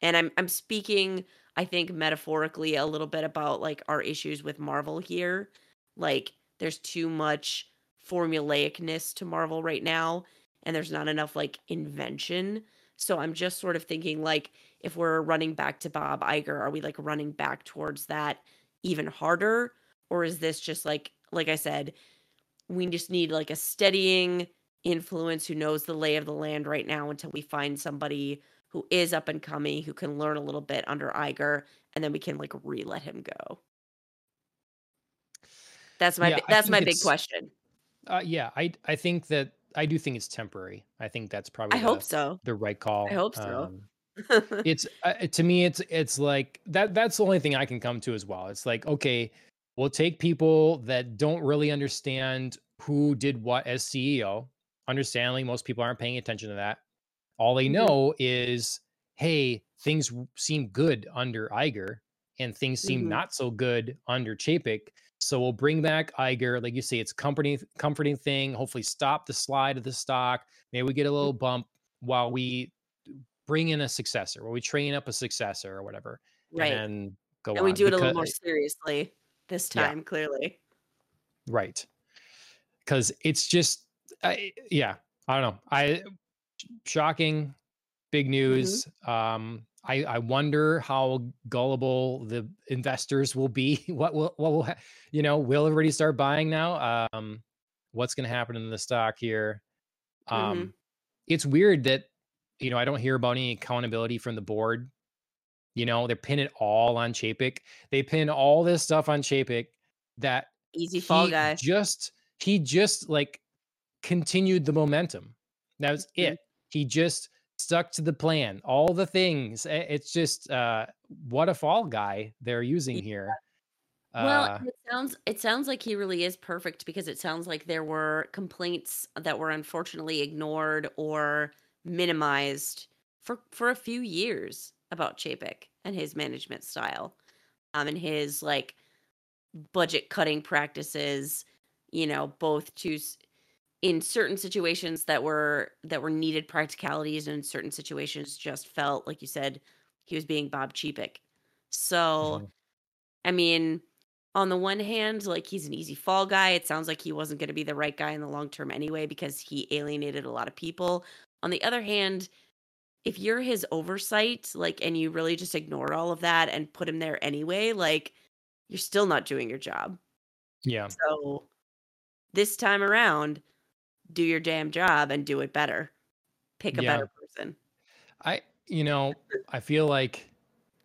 And I'm I'm speaking I think metaphorically a little bit about like our issues with Marvel here. Like there's too much formulaicness to Marvel right now and there's not enough like invention. So I'm just sort of thinking like if we're running back to Bob Iger, are we like running back towards that even harder or is this just like like I said, we just need like a steadying influence who knows the lay of the land right now until we find somebody who is up and coming who can learn a little bit under Iger and then we can like re-let him go. That's my Yeah, that's my big question. Uh, yeah, I I think that I do think it's temporary. I think that's probably I hope the so. the right call. I hope so. Um it's uh, to me it's it's like that that's the only thing i can come to as well it's like okay we'll take people that don't really understand who did what as ceo understandably most people aren't paying attention to that all they Mhm. know is hey things seem good under Iger and things seem Mhm. not so good under Chapek so we'll bring back Iger like you say it's comforting comforting thing hopefully stop the slide of the stock maybe we get a little bump while we bring in a successor, where we train up a successor or whatever, right. and go And we do it a little more seriously this yeah, time, clearly. right. Because it's just, I, yeah, I don't know. I shocking, big hmm news. Um, I I wonder how gullible the investors will be. What will what will you know? Will everybody start buying now? Um, what's going to happen in the stock here? hmm Um, it's weird that you know I don't hear about any accountability from the board You know, they pin it all on Chapek. They pin all this stuff on Chapek that Easy fall guy. just he just like continued the momentum. That was Mhm. it. He just stuck to the plan. All the things. It's just uh what a fall guy they're using Yeah. here. Well, Uh it sounds it sounds like he really is perfect because it sounds like there were complaints that were unfortunately ignored or minimized for for a few years about Chapek and his management style. Um and his like budget cutting practices, you know, both to in certain situations that were that were needed practicalities and in certain situations just felt like you said he was being Bob Chapek. So, mhm. I mean, on the one hand, like he's an easy fall guy. It sounds like he wasn't going to be the right guy in the long term anyway because he alienated a lot of people. On the other hand, if you're his oversight, like, and you really just ignore all of that and put him there anyway, like, you're still not doing your job. yeah. So, this time around, do your damn job and do it better. Pick a Yeah. better person. I you know, I feel like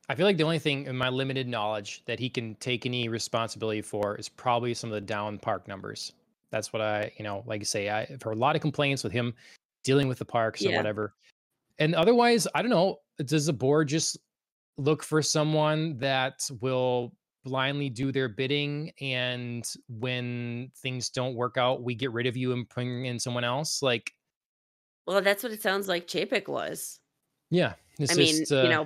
I feel like the only thing in my limited knowledge that he can take any responsibility for is probably some of the down park numbers. That's what I, you know, like I say, I- I've heard a lot of complaints with him dealing with the parks or whatever. and otherwise, I don't know. Does the board just look for someone that will blindly do their bidding and when things don't work out, we get rid of you and bring in someone else? Like Well, that's what it sounds like Chapek was. Yeah, I mean, just, you uh know,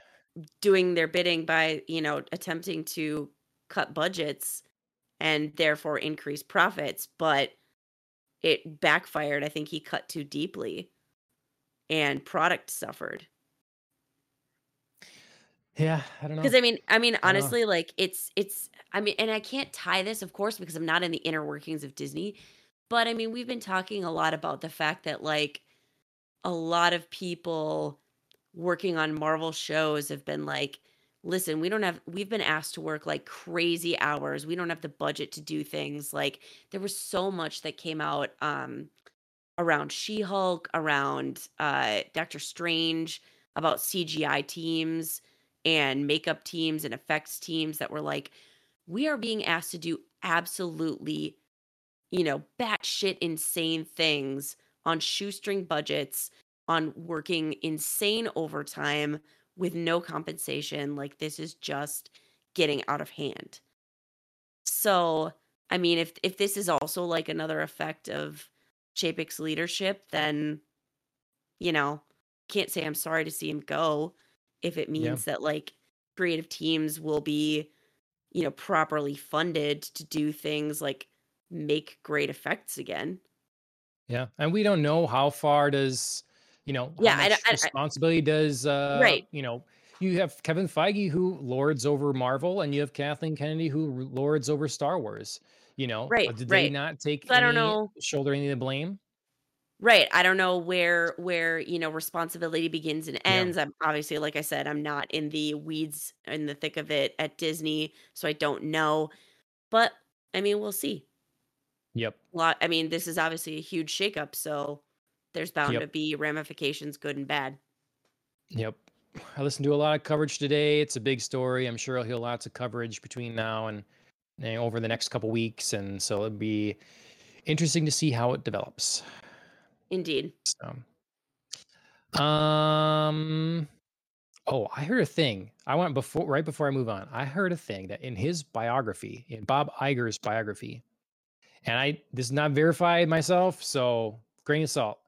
doing their bidding by, you know, attempting to cut budgets and therefore increase profits, but it backfired. I think he cut too deeply and product suffered. Yeah, I don't know. Because I mean I mean, I honestly, like, it's it's I mean, and I can't tie this, of course, because I'm not in the inner workings of Disney, but I mean, we've been talking a lot about the fact that, like, a lot of people working on Marvel shows have been like, "Listen, we don't have we've been asked to work like crazy hours. We don't have the budget to do things." Like, there was so much that came out, um, around She-Hulk, around, uh, Doctor Strange, about CGI teams and makeup teams and effects teams that were like, "We are being asked to do absolutely, you know, batshit insane things on shoestring budgets, on working insane overtime with no compensation, like, this is just getting out of hand." So, I mean, if if this is also, like, another effect of Chapek's leadership, then, you know, can't say I'm sorry to see him go if it Yeah. means that, like, creative teams will be, you know, properly funded to do things like make great effects again. Yeah, and we don't know how far does you know, Yeah, I I I responsibility does, uh, Right. you know you have Kevin Feige who lords over Marvel, and you have Kathleen Kennedy who lords over Star Wars, you know? Uh, Right, did they right. not take So I don't know shoulder any of the blame? Right, I don't know where where, you know, responsibility begins and Yeah. ends. I'm obviously, like I said, I'm not in the weeds in the thick of it at Disney, so I don't know, but, I mean, we'll see. Yep. Lot I mean, this is obviously a huge shakeup, so there's bound to Yep. be ramifications, good and bad. Yep. I listened to a lot of coverage today, it's a big story, I'm sure I'll hear lots of coverage between now and and over the next couple weeks, and so it'd be interesting to see how it develops. Indeed. So um oh, I heard a thing. I went before right before I move on, I heard a thing that in his biography, in Bob Iger's biography, and I this is not verified myself, so grain of salt,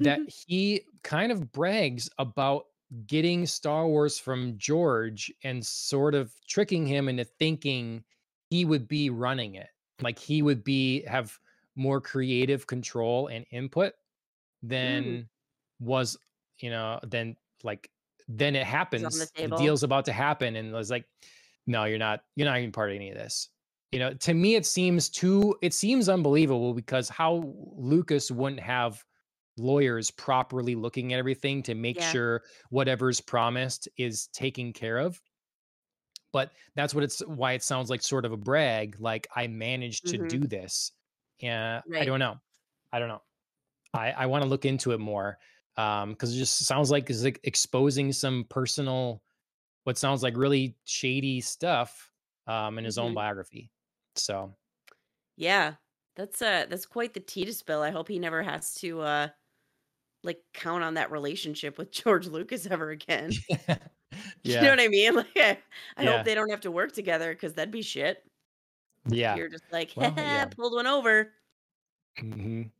that he kind of brags about getting Star Wars from George and sort of tricking him into thinking he would be running it. Like, he would be have more creative control and input Mm. was, you know, then like then it on the happens, the deal's about to happen, and was like, "No, you're not you're not even part of any of this." You know, to me, it seems too it seems unbelievable because how Lucas wouldn't have lawyers properly looking at everything to make Yeah. sure whatever's promised is taken care of. But that's what it's why it sounds like sort of a brag, like, "I managed to Mhm. do this." Yeah, I don't know. I don't know. I I wanna look into it more, um, 'cause it just sounds like it's, like, exposing some personal what sounds like really shady stuff, um, in his own Mhm. biography. So Yeah. That's, uh that's quite the tea to spill. I hope he never has to, uh, like, count on that relationship with George Lucas ever again. yeah. You know what I mean? Like, I I hope they don't have to work together because that'd be shit. Yeah. you're just like, Well, yeah. "Pulled one over." Mhm.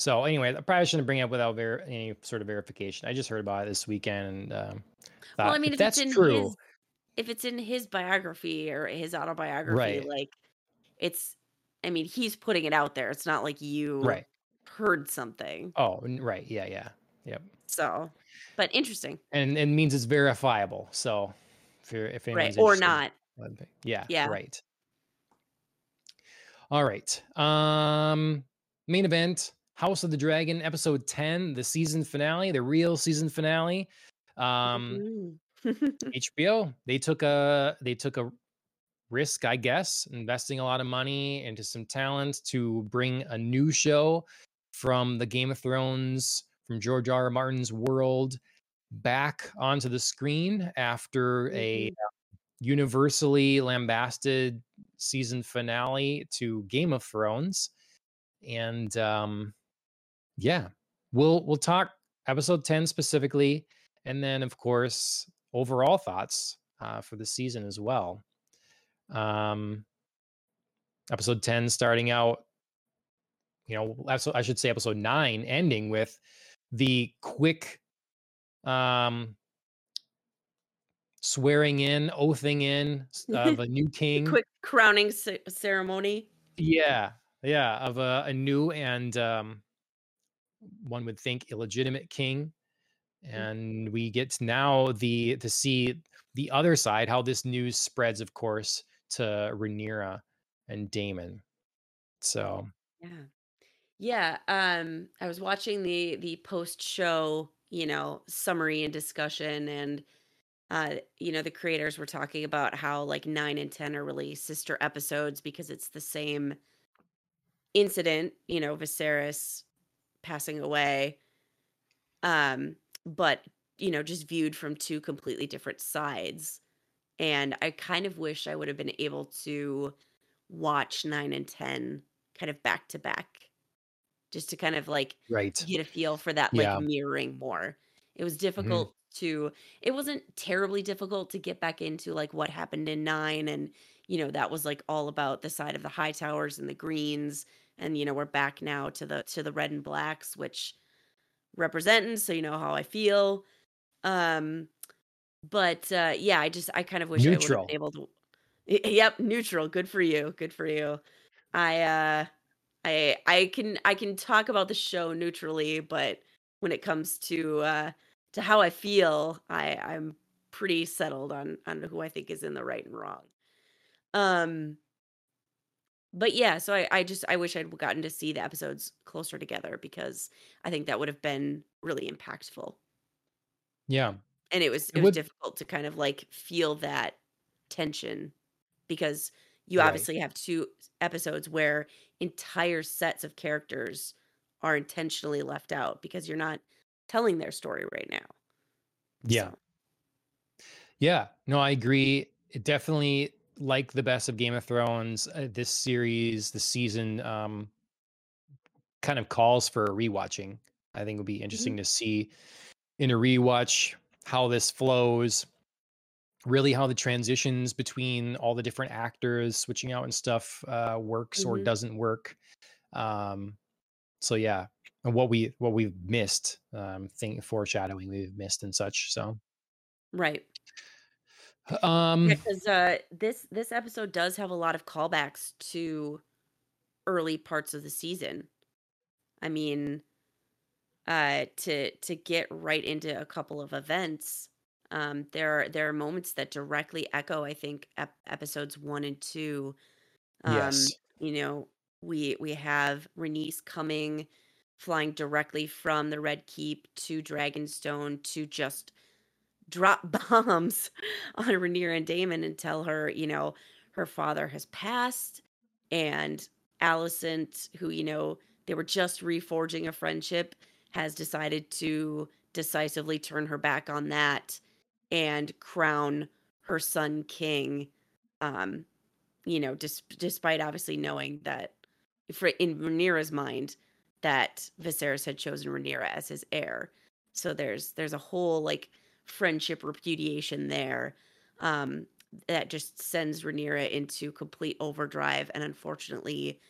So, anyway, I probably shouldn't bring it up without ver any sort of verification. I just heard about it this weekend and, um, Well, I mean, "If if it's that's in true" his if it's in his biography or his autobiography, Right. like, it's I mean, he's putting it out there. It's not like you Right. heard something. Oh, right. Yeah, yeah. Yep. So but interesting. And it means it's verifiable. So, if you're if Right, anyone's or not. Yeah, Yeah. right. Alright. Um, main event, House of the Dragon episode 10, the season finale, the real season finale. Um. HBO, they took a they took a risk, I guess, investing a lot of money into some talent to bring a new show from the Game of Thrones, from George R. R. Martin's world back onto the screen after a, um, universally lambasted season finale to Game of Thrones. And, um, yeah, we'll we'll talk episode 10 specifically, and then of course overall thoughts uh, for the season as well. Um, episode 10 starting out, you know, I should say episode nine ending with the quick um swearing in, oathing in of a new king. quick crowning c- ceremony. Yeah, yeah, of a, a new and um, one would think illegitimate king, mm. and we get now the to see the other side how this news spreads, of course, to Rhaenyra and Daemon. So yeah, yeah. Um, I was watching the the post show, you know, summary and discussion, and uh, you know, the creators were talking about how like nine and ten are really sister episodes because it's the same incident, you know, Viserys passing away. Um, but you know, just viewed from two completely different sides. And I kind of wish I would have been able to watch 9 and 10 kind of back to back just to kind of like right. get a feel for that like yeah. mirroring more. It was mm-hmm. difficult mm-hmm. to it wasn't terribly difficult to get back into like what happened in 9 and you know that was like all about the side of the Hightowers and the greens and you know we're back now to the to the red and blacks which representing so you know how I feel. Um but uh yeah, I just I kind of wish neutral. I would have been able to Yep, neutral. Good for you. Good for you. I uh I I can I can talk about the show neutrally, but when it comes to uh to how I feel, I I'm pretty settled on on who I think is in the right and wrong. Um but yeah, so I I just I wish I'd gotten to see the episodes closer together because I think that would have been really impactful. Yeah. And it was it, it was would... difficult to kind of like feel that tension because you right. obviously have two episodes where entire sets of characters are intentionally left out because you're not telling their story right now. Yeah. So. Yeah. No, I agree. It definitely like the best of Game of Thrones. Uh, this series, the season, um, kind of calls for a rewatching. I think it would be interesting mm-hmm. to see in a rewatch how this flows really how the transitions between all the different actors switching out and stuff uh, works mm-hmm. or doesn't work. Um, so yeah, and what we what we've missed, um, think foreshadowing we've missed and such. So right. Um, because uh, this this episode does have a lot of callbacks to early parts of the season. I mean, uh, to to get right into a couple of events um, there are there are moments that directly echo, I think, ep- episodes one and two. Um, yes. You know, we we have Rhaenys coming, flying directly from the Red Keep to Dragonstone to just drop bombs on Rhaenyra and Daemon and tell her, you know, her father has passed, and Alicent, who you know they were just reforging a friendship, has decided to decisively turn her back on that and crown her son king um you know dis- despite obviously knowing that for in Rhaenyra's mind that Viserys had chosen Rhaenyra as his heir. So there's there's a whole like friendship repudiation there um that just sends Rhaenyra into complete overdrive and unfortunately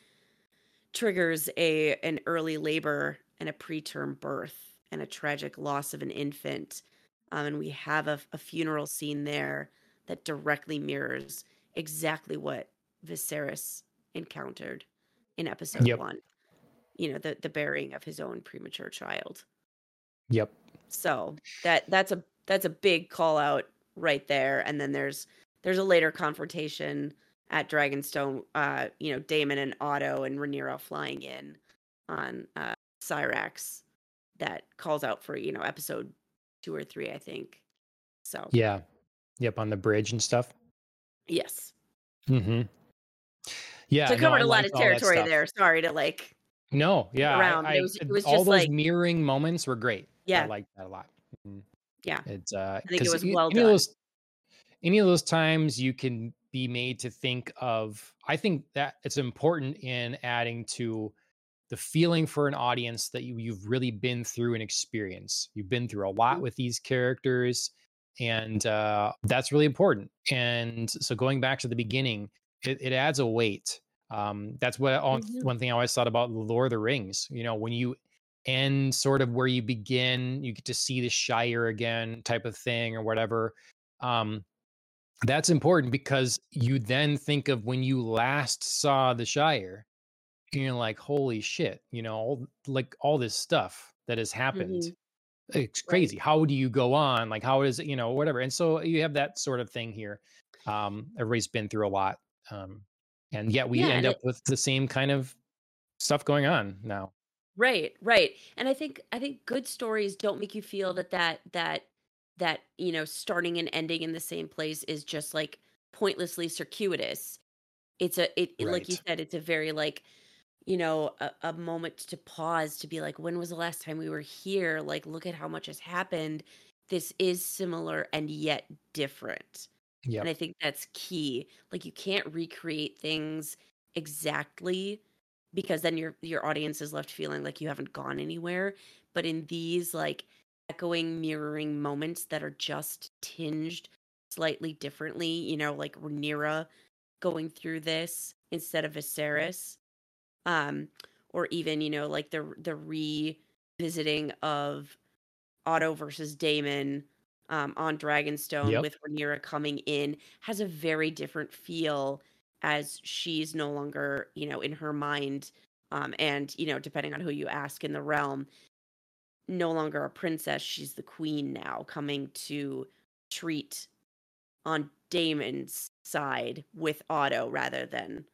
triggers a an early labor and a preterm birth and a tragic loss of an infant um, and we have a, a funeral scene there that directly mirrors exactly what Viserys encountered in episode yep. one. You know, the the burying of his own premature child. Yep. So that that's a that's a big call out right there. And then there's there's a later confrontation at Dragonstone. Uh, you know, Daemon and Otto and Rhaenyra flying in on uh, Syrax that calls out for you know episode two or three, I think. So yeah, yep, on the bridge and stuff. Yes. Mm-hmm. Yeah. So I covered no, a lot of territory there. Sorry to like. No, yeah, around. I, I, it was, it was all those like, mirroring moments were great. Yeah, I like that a lot. Mm-hmm. Yeah, it's. uh I think it was well any done. Of those, any of those times you can be made to think of. I think that it's important in adding to the feeling for an audience that you, you've really been through an experience. You've been through a lot Mhm. with these characters, and uh, that's really important. And so, going back to the beginning, it, it adds a weight. Um, that's what Mhm. one thing I always thought about the Lord of the Rings. You know, when you end sort of where you begin, you get to see the Shire again, type of thing, or whatever. Um, that's important because you then think of when you last saw the Shire and you're like, holy shit, you know, all, like all this stuff that has happened. Mhm. It's Right. crazy. How do you go on? Like, how is it, you know, whatever. And so you have that sort of thing here. Um, everybody's been through a lot. Um, and yet we Yeah, end up it with the same kind of stuff going on now. Right, right. And I think I think good stories don't make you feel that that that that, you know, starting and ending in the same place is just like pointlessly circuitous. It's a it, it like you said, it's a very like, you know, a, a moment to pause to be like, when was the last time we were here? Like, look at how much has happened. This is similar and yet different. Yeah. And I think that's key. Like you can't recreate things exactly because then your your audience is left feeling like you haven't gone anywhere. But in these like echoing, mirroring moments that are just tinged slightly differently, you know, like Rhaenyra going through this instead of Viserys, um, or even you know like the the revisiting of Otto versus Daemon um, on Dragonstone Yep. with Rhaenyra coming in has a very different feel as she's no longer, you know, in her mind, um, and you know, depending on who you ask in the realm, no longer a princess. She's the queen now, coming to treat on Daemon's side with Otto rather than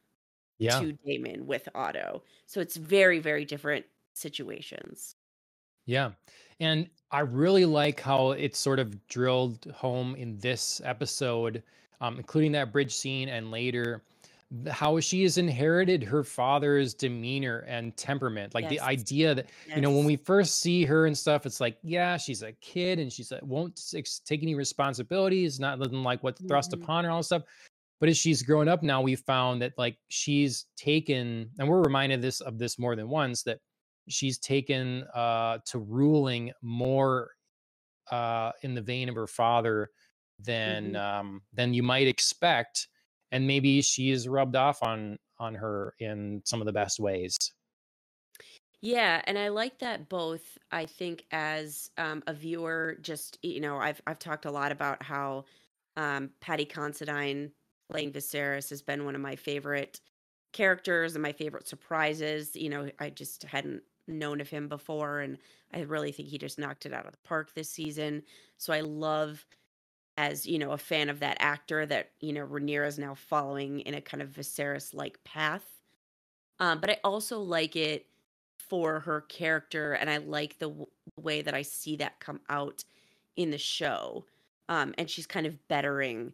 Yeah. to Daemon with Otto. So it's very, very different situations. Yeah. And I really like how it's sort of drilled home in this episode, um, including that bridge scene and later, how she has inherited her father's demeanor and temperament. Like the idea that, you know, when we first see her and stuff, it's like, yeah, she's a kid and she's uh, won't take any responsibilities, not living like what's thrust Mhm. upon her, all this stuff. But as she's grown up now, we found that like she's taken, and we're reminded this of this more than once that she's taken uh, to ruling more uh, in the vein of her father than Mhm. um, than you might expect, and maybe she's rubbed off on on her in some of the best ways. Yeah, and I like that both. I think as um, a viewer, just you know, I've I've talked a lot about how um, Paddy Considine playing Viserys has been one of my favorite characters and my favorite surprises. You know, I just hadn't known of him before, and I really think he just knocked it out of the park this season. So I love, as you know, a fan of that actor that you know Rhaenyra is now following in a kind of Viserys-like path. Um, but I also like it for her character, and I like the w- way that I see that come out in the show. Um, and she's kind of bettering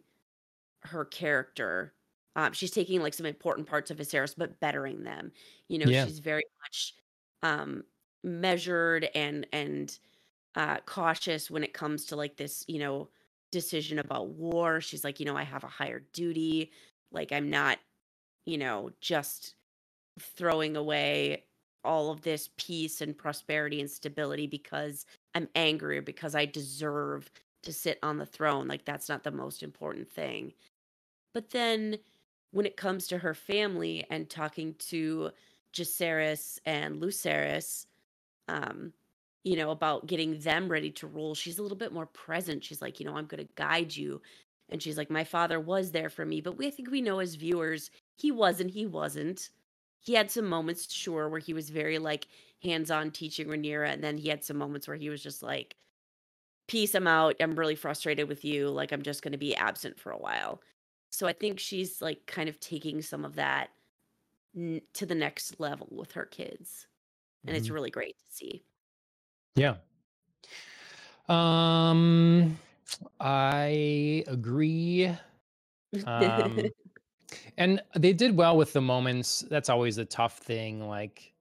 her character. Um, she's taking like some important parts of Viserys, but bettering them. You know, Yeah, she's very much um, measured and and uh, cautious when it comes to like this, you know, decision about war. She's like, you know, I have a higher duty. Like, I'm not, you know, just throwing away all of this peace and prosperity and stability because I'm angry because I deserve to sit on the throne. Like, that's not the most important thing. But then when it comes to her family and talking to Jacaerys and Lucerys, um, you know, about getting them ready to roll. she's a little bit more present. She's like, you know, I'm going to guide you. And she's like, my father was there for me. But we I think we know as viewers, he wasn't, he wasn't. He had some moments, sure, where he was very like hands on teaching Rhaenyra. And then he had some moments where he was just like, peace, I'm out. I'm really frustrated with you. Like, I'm just going to be absent for a while. So I think she's like kind of taking some of that n- to the next level with her kids. And it's mhm, really great to see. Yeah. Um, I agree. Um, and they did well with the moments. That's always a tough thing. Like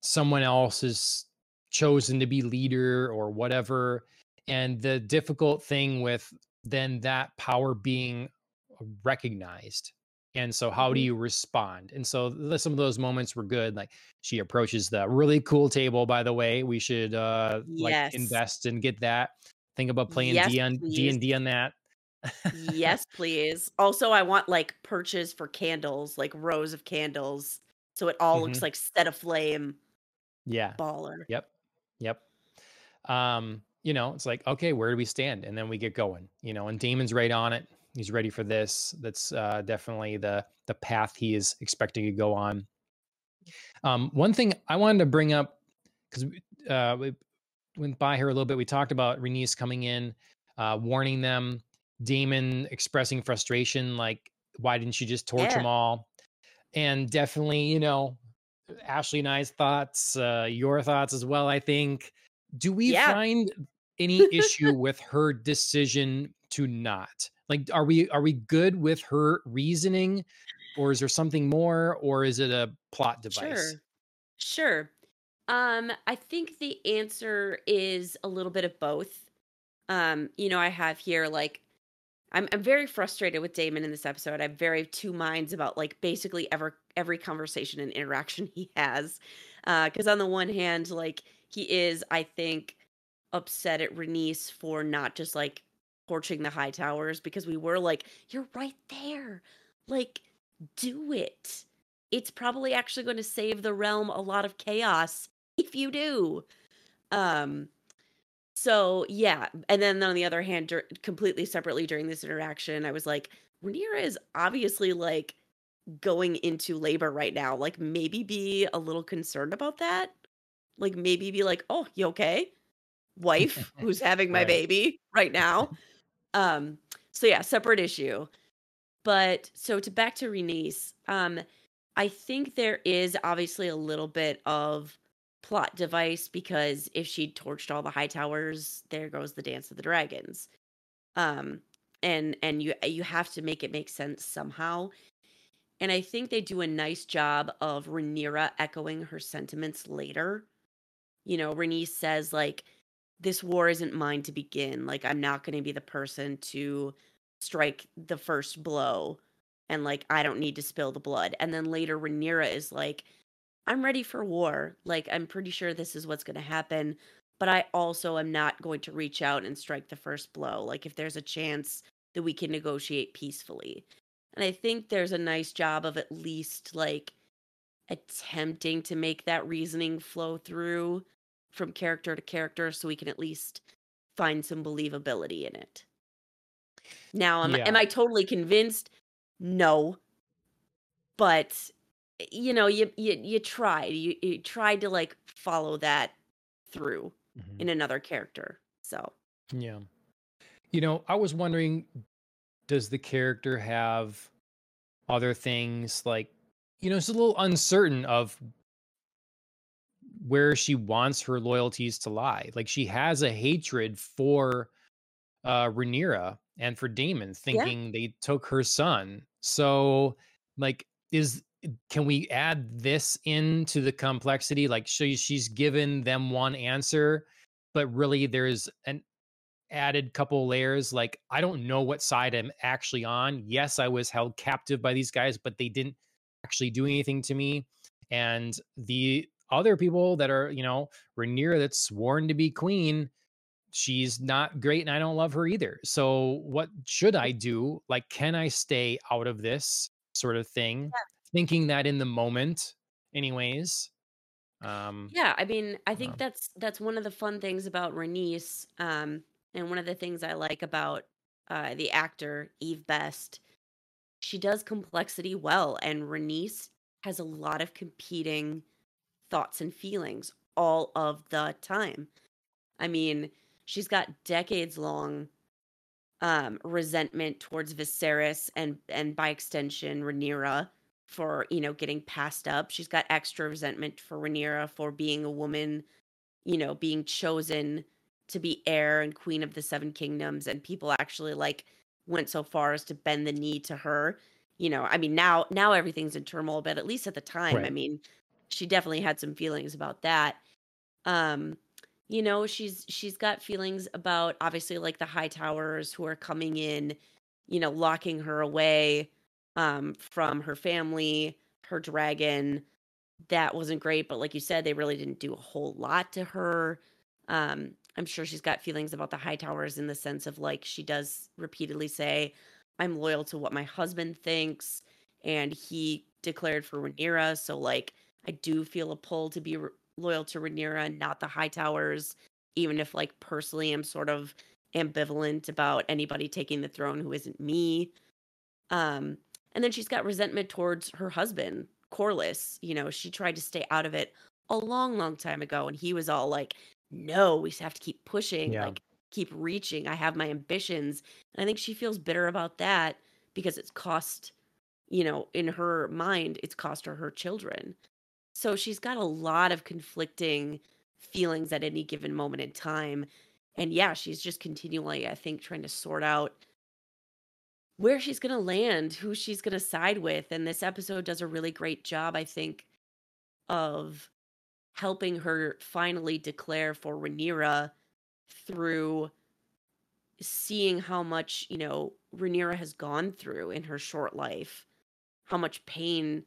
someone else is chosen to be leader or whatever. And the difficult thing with then that power being recognized And so, how do Mhm. you respond? And so, th- some of those moments were good. Like she approaches the really cool table. By the way, we should uh like Yes. invest and get that. Think about playing Yes, D on D and D on that. Yes, please. Also, I want like perches for candles, like rows of candles, so it all looks hmm like set aflame Yeah. baller. Yep. Yep. Um, you know, it's like, okay, where do we stand? And then we get going, you know, and Daemon's right on it. He's ready for this. That's uh, definitely the the path he is expecting to go on. Um, one thing I wanted to bring up because uh, we went by here a little bit. We talked about Rhaenys coming in, uh, warning them. Daemon expressing frustration, like, why didn't you just torch Yeah, them all? And definitely, you know, Ashley and I's thoughts, uh, your thoughts as well. I think. Do we yeah, find any issue with her decision to not? Like, are we are we good with her reasoning, or is there something more, or is it a plot device? sure, sure. Um, I think the answer is a little bit of both. Um, you know, I have here like I'm I'm very frustrated with Daemon in this episode. I have very two minds about like basically ever every conversation and interaction he has. Uh, because on the one hand, like he is, I think, upset at Rhaenys for not just like torching the Hightowers because we were like, You're right there. Like, do it. It's probably actually going to save the realm a lot of chaos if you do. Um so, yeah, and then on the other hand, dur completely separately during this interaction, I was like, Rhaenyra is obviously, like, going into labor right now, like, maybe be a little concerned about that? Like, maybe be like, "Oh, you okay? Wife who's having my Right. baby right now." Um, so yeah, separate issue. But so to back to Rhaenys, um, I think there is obviously a little bit of plot device because if she torched all the Hightowers, there goes the dance of the dragons. Um, and and you you have to make it make sense somehow. And I think they do a nice job of Rhaenyra echoing her sentiments later. You know, Rhaenys says like, "This war isn't mine to begin. Like, I'm not going to be the person to strike the first blow, and like, I don't need to spill the blood." And then later, Rhaenyra is like, "I'm ready for war. Like, I'm pretty sure this is what's going to happen." But I also am not going to reach out and strike the first blow. Like, if there's a chance that we can negotiate peacefully. And I think there's a nice job of at least like attempting to make that reasoning flow through from character to character so we can at least find some believability in it. Now, am, am I totally convinced? No, but you know, you you you tried. You you tried to like follow that through Mhm. in another character. So, Yeah. You know, I was wondering, does the character have other things like, you know, it's a little uncertain of where she wants her loyalties to lie. Like she has a hatred for uh Rhaenyra and for Daemon, yeah. thinking they took her son. So, like, is can we add this into the complexity? Like, she, she's given them one answer, but really there's an added couple layers. Like, I don't know what side I'm actually on. Yes, I was held captive by these guys, but they didn't actually do anything to me. And the other people that are, you know, Rhaenyra that's sworn to be queen, she's not great and I don't love her either. So what should I do? Like, can I stay out of this sort of thing? Thinking that in the moment, anyways. Um, Yeah, I mean, I think um, that's that's one of the fun things about Rhaenys, um, and one of the things I like about uh, the actor Eve Best. She does complexity well, and Rhaenys has a lot of competing thoughts and feelings all of the time. I mean, she's got decades long um, resentment towards Viserys and and by extension Rhaenyra for you know getting passed up. She's got extra resentment for Rhaenyra for being a woman, you know, being chosen to be heir and queen of the Seven Kingdoms, and people actually like went so far as to bend the knee to her. You know, I mean now now everything's in turmoil, but at least at the time, I mean, she definitely had some feelings about that. Um, you know, she's she's got feelings about obviously like the Hightowers who are coming in, you know, locking her away. um, from her family, her dragon. That wasn't great, but like you said, they really didn't do a whole lot to her. Um, I'm sure she's got feelings about the Hightowers in the sense of like she does repeatedly say, I'm loyal to what my husband thinks, and he declared for Rhaenyra. So like I do feel a pull to be re- loyal to Rhaenyra, not the Hightowers, even if like personally I'm sort of ambivalent about anybody taking the throne who isn't me. Um, and then she's got resentment towards her husband, Corlys. You know, she tried to stay out of it a long, long time ago, and he was all like, "No, we have to keep pushing, Yeah. like keep reaching. I have my ambitions." And I think she feels bitter about that because it's cost, you know, in her mind, it's cost her her children. So she's got a lot of conflicting feelings at any given moment in time. And yeah, she's just continually, I think, trying to sort out where she's going to land, who she's going to side with. And this episode does a really great job, I think, of helping her finally declare for Rhaenyra through seeing how much, you know, Rhaenyra has gone through in her short life, how much pain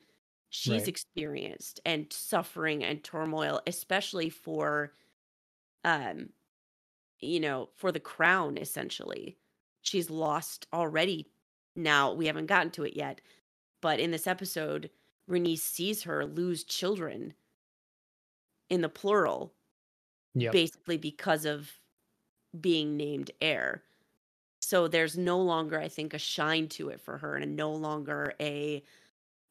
she's Right. experienced and suffering and turmoil, especially for um you know, for the crown essentially. She's lost already. Now, we haven't gotten to it yet, but in this episode, Rhaenys sees her lose children in the plural Yep. basically because of being named heir. So there's no longer, I think, a shine to it for her, and no longer a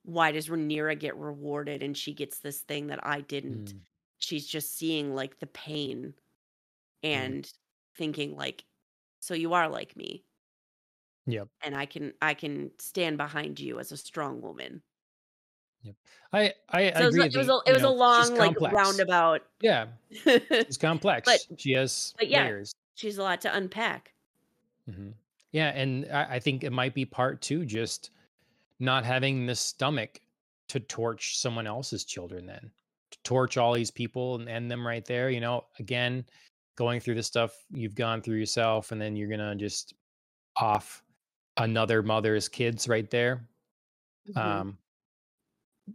why does Rhaenyra get rewarded and she gets this thing that I didn't. Mm, She's just seeing like the pain and thinking like, so you are like me, Yep. and I can I can stand behind you as a strong woman. Yep. I I So it was, agree. a- it was the- a it was know, she's long like roundabout. Yeah, it's complex. but, she has but yeah. layers. she's a lot to unpack. hmm Yeah, and I, I think it might be part two, just not having the stomach to torch someone else's children. Then to torch all these people and end them right there. You know, again, going through the stuff you've gone through yourself, and then you're gonna just off another mother's kids right there. Mhm. Um,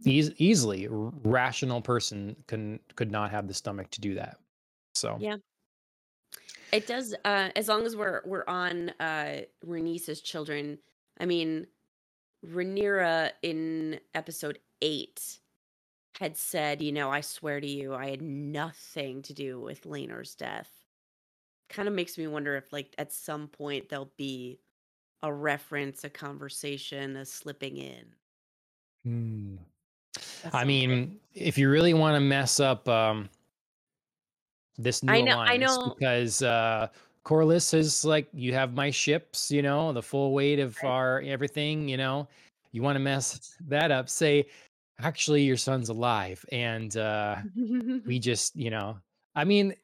eas- easily, rational person can could not have the stomach to do that. So Yeah. It does uh as long as we're we're on uh Rhaenys's children. I mean Rhaenyra in episode 8 had said, you know, I swear to you I had nothing to do with Laenor's death. Kind of makes me wonder if like at some point there'll be a reference, a conversation, a slipping in. Hmm. at I some point. mean, if you really want to mess up um, this new I know- I know- because uh, Corlys is like, you have my ships, you know, the full weight of our everything, you know, you want to mess that up. Say, actually, your son's alive, and uh, we just, you know, I mean,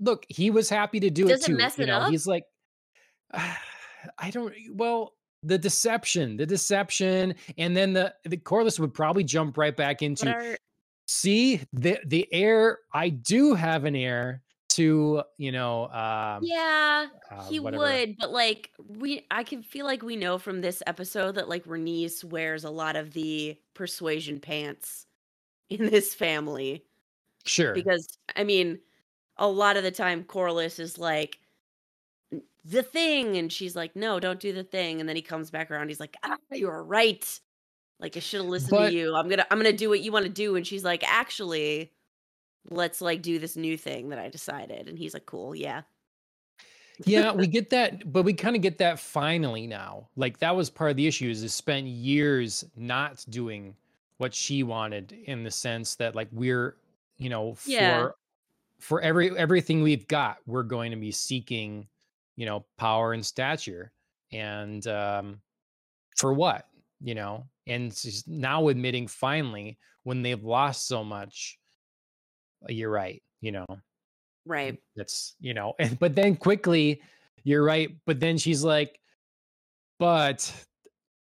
look, he was happy to do Does it it too. mess you it know, up? he's like, I don't. Well, the deception, the deception, and then the the Corlys would probably jump right back into are see the the heir. I do have an heir to you know. Um, Yeah, uh, he whatever. would, but like we I can feel like we know from this episode that like Rhaenys wears a lot of the persuasion pants in this family Sure. because I mean, a lot of the time Corlys is like the thing and she's like no, don't do the thing and then he comes back around he's like ah, you were right. Like I should have listened But- to you. I'm going to I'm going to do what you want to do and she's like actually let's like do this new thing that I decided and he's like cool, yeah. yeah, we get that, but we kind of get that finally now. Like that was part of the issue is it spent years not doing what she wanted in the sense that like we're, you know, for Yeah. for every everything we've got, we're going to be seeking, you know, power and stature. And um for what? You know, and she's now admitting finally when they've lost so much, "Uh, Uh, you're right, you know. Right. That's you know, and but then quickly, you're right. But then she's like, but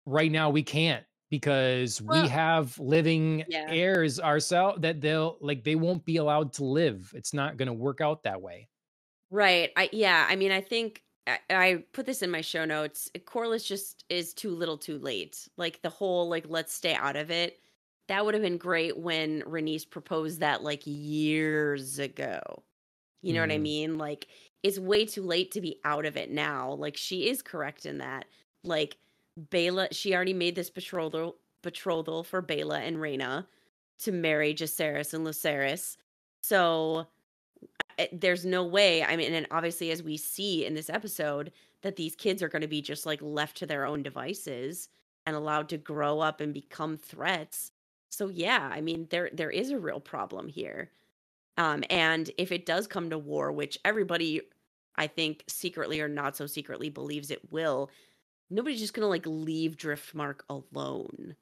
right now we can't because Well, we have living yeah. heirs ourselves that they'll like they won't be allowed to live. It's not going to work out that way. Right. I yeah, I mean I think I, I put this in my show notes. Corlys just is too little, too late. Like the whole like let's stay out of it. That would have been great when Rhaenys proposed that like years ago. You know mm. what I mm-hmm. mean? Like it's way too late to be out of it now. Like she is correct in that. Like Baela, she already made this betrothal betrothal for Baela and Rhaena to marry Jacaerys and Lucerys. So there's no way. I mean, and obviously, as we see in this episode, that these kids are going to be just like left to their own devices and allowed to grow up and become threats. So yeah, I mean, there there is a real problem here. Um, and if it does come to war, which everybody, I think, secretly or not so secretly believes it will, nobody's just gonna like leave Driftmark alone.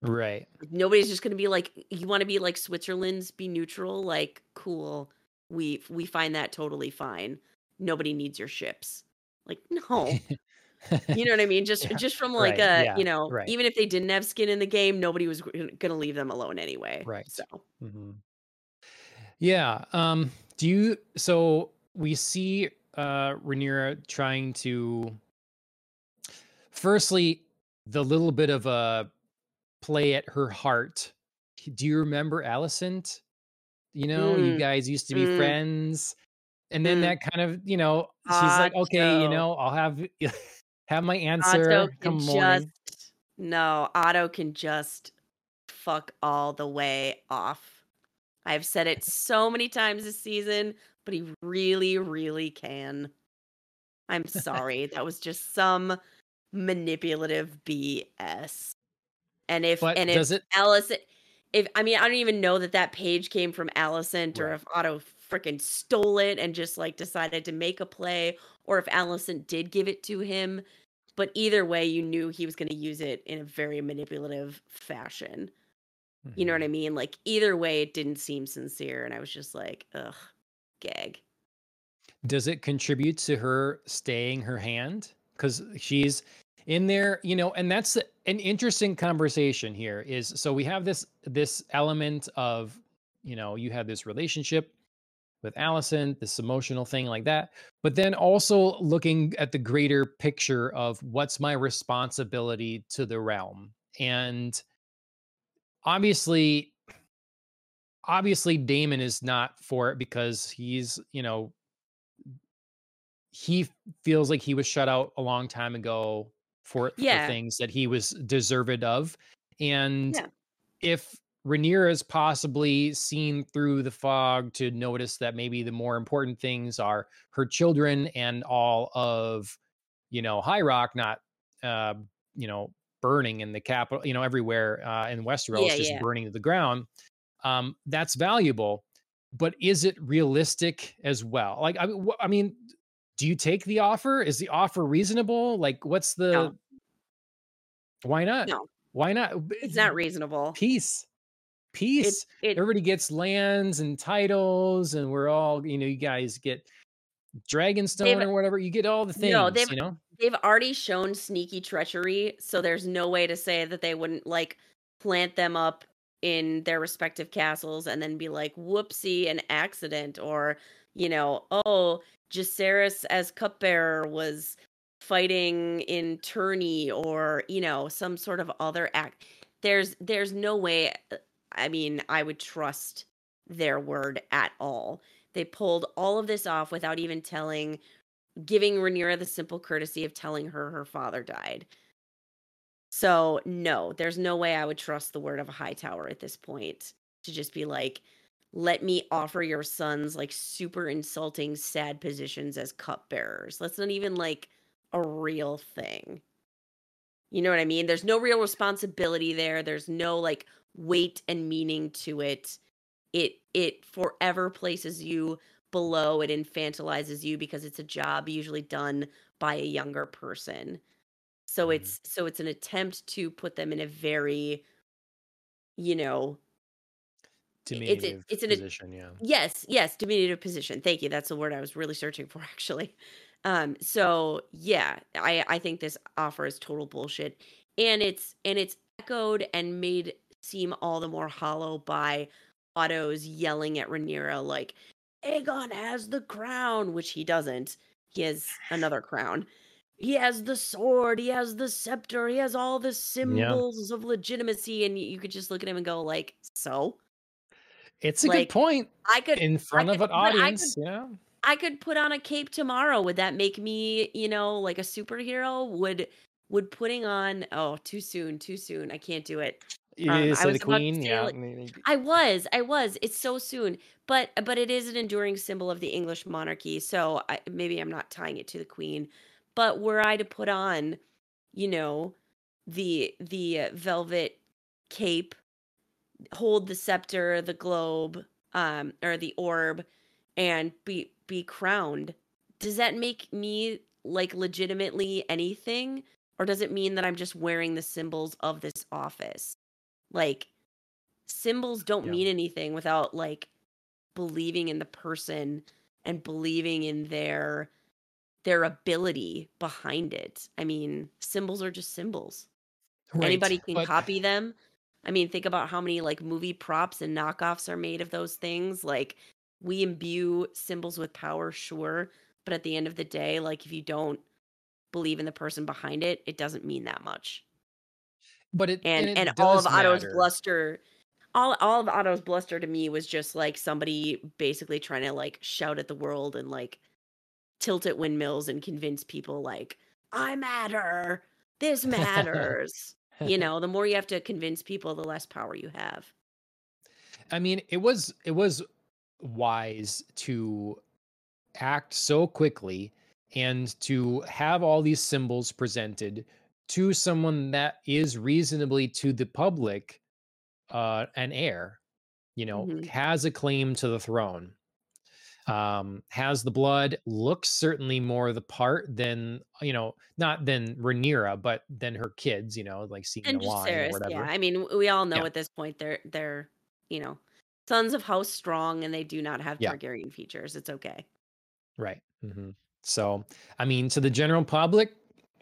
Right. Nobody's just gonna be like, you want to be like Switzerland's, be neutral. Like, cool. We we find that totally fine. Nobody needs your ships. Like, no. You know what I mean? Just yeah, just from like right, a yeah, you know, right. even if they didn't have skin in the game, nobody was gonna leave them alone anyway. Right. So. Mm-hmm. Yeah. Um. Do you? So we see uh Rhaenyra trying to. Firstly, the little bit of a play at her heart. Do you remember Alicent? You know, mm. you guys used to be mm. friends. And then mm. that kind of, you know, she's like, okay, you know, I'll have have my answer Otto come morning. Just, no, Otto can just fuck all the way off. I've said it so many times this season, but he really, really can. I'm sorry. that was just some manipulative BS. And if but and if it... Alicent, if I mean, I don't even know that that page came from Alicent right. or if Otto freaking stole it and just like decided to make a play, or if Alicent did give it to him. But either way, you knew he was going to use it in a very manipulative fashion. Mm-hmm. You know what I mm-hmm. mean? Like either way, it didn't seem sincere, and I was just like, ugh, gag. Does it contribute to her staying her hand? Because she's in there you know and that's an interesting conversation here is so we have this this element of you know you have this relationship with Alicent, this emotional thing like that, but then also looking at the greater picture of what's my responsibility to the realm. And obviously, obviously, Daemon is not for it because he's, you know, he feels like he was shut out a long time ago for, yeah. for things that he was deserved of. And yeah. if Rhaenyra is possibly seen through the fog to notice that maybe the more important things are her children and all of, you know, High Rock, not, uh, you know, burning in the capital, you know, everywhere uh, in Westeros, yeah, just yeah. burning to the ground. Um, that's valuable, but is it realistic as well? Like, I, I mean, do you take the offer? Is the offer reasonable? Like, what's the? No. Why not? No. Why not? It's not reasonable. Peace. Peace. It, it, Everybody gets lands and titles, and we're all, you know, you guys get Dragonstone or whatever. You get all the things. No, they've, you know, they've already shown sneaky treachery, so there's no way to say that they wouldn't like plant them up in their respective castles and then be like, whoopsie, an accident, or you know, oh, Jacaerys as cupbearer was fighting in tourney or you know some sort of other act there's there's no way uh, i mean i would trust their word at all. They pulled all of this off without even telling giving Rhaenyra the simple courtesy of telling her her father died. So no there's no way i would trust the word of a Hightower at this point to just be like let me offer your sons like super insulting sad positions as cupbearers. That's not even like a real thing. You know what i mean? There's no real responsibility there. There's no like weight and meaning to it it it forever places you below it infantilizes you because it's a job usually done by a younger person so mm-hmm. it's so it's an attempt to put them in a very you know diminutive it's, it's an position, yeah. Yes, yes, diminutive position. Thank you. That's the word I was really searching for, actually. Um, so yeah, I I think this offer is total bullshit, and it's and it's echoed and made seem all the more hollow by Otto's yelling at Rhaenyra like, "Aegon has the crown," which he doesn't. he has another crown. He has the sword, he has the scepter, he has all the symbols of legitimacy, and you could just look at him and go like, "So?" It's a good point I could in front could of an I could audience, yeah. I could put on a cape tomorrow. Would that make me, you know, like a superhero? Would would putting on oh, too soon, too soon. I can't do it. You Um, need to I the was queen, yeah. like I was, I was. It's so soon, but but it is an enduring symbol of the English monarchy. So I, maybe I'm not tying it to the queen, but were I to put on, you know, the the uh, velvet cape, hold the scepter, the globe, um, or the orb, and be be crowned, does that make me like legitimately anything, or does it mean that I'm just wearing the symbols of this office? Like symbols don't Yeah. mean anything without like believing in the person and believing in their their ability behind it. I mean, symbols are just symbols. Right. Anybody can But copy them. I mean, think about how many like movie props and knockoffs are made of those things. Like we imbue symbols with power, sure, but at the end of the day, like if you don't believe in the person behind it, it doesn't mean that much. But it and And it and all of Otto's matter. bluster all all of Otto's bluster to me was just like somebody basically trying to like shout at the world and like tilt at windmills and convince people like I matter. This matters. you know, the more you have to convince people, the less power you have. I mean, it was it was wise to act so quickly and to have all these symbols presented to someone that is reasonably to the public uh an heir, you know, Mhm. has a claim to the throne. Um has the blood, looks certainly more the part than, you know, not than Rhaenyra, but than her kids, you know, like seeing And or Jacaerys, yeah. I mean, we all know Yeah. at this point they're they're, you know, sons of House Strong and they do not have Yeah. Targaryen features. It's okay. Right. hmm So, I mean, to the general public,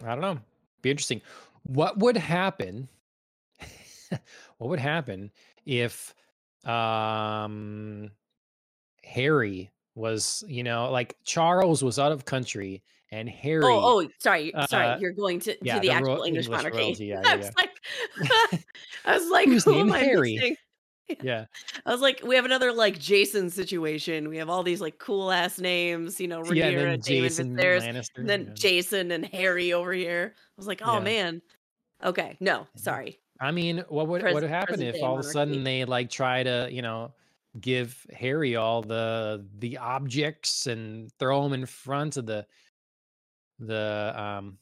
I don't know. Be interesting. What would happen? what would happen if um Harry was, you know, like Charles was out of country and Harry, Oh, oh, sorry, sorry. uh, You're going to to yeah, the the ro- actual English English monarchy. royalty. Yeah, I yeah, was like, yeah. I was like, Who's who am I Harry? missing? yeah, I was like, we have another like Jason situation. We have all these like cool ass names, you know, yeah. And Rhaenyra, then Daemon Jason Viserys, and then Yeah. Jason and Harry over here. I was like, oh Yeah. man. Okay, no, Mhm. sorry. I mean, what would Pres- what would happen if all of a sudden they like try to, you know, give Harry all the the objects and throw him in front of the the um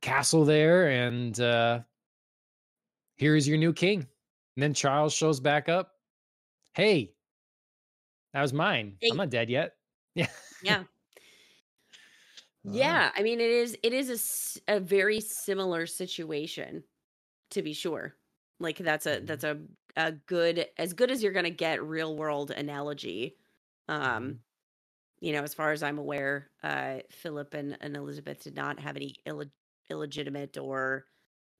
castle there and uh here's your new king. And then Charles shows back up. Hey, that was mine. Hey. I'm not dead yet. Yeah. Yeah. Uh, Yeah, I mean it is it is a, a very similar situation to be sure. Like that's a Mhm. that's a a good as good as you're going to get real world analogy. Um Mhm. you know, as far as I'm aware, uh Philip and, and Elizabeth did not have any Ill- illegitimate or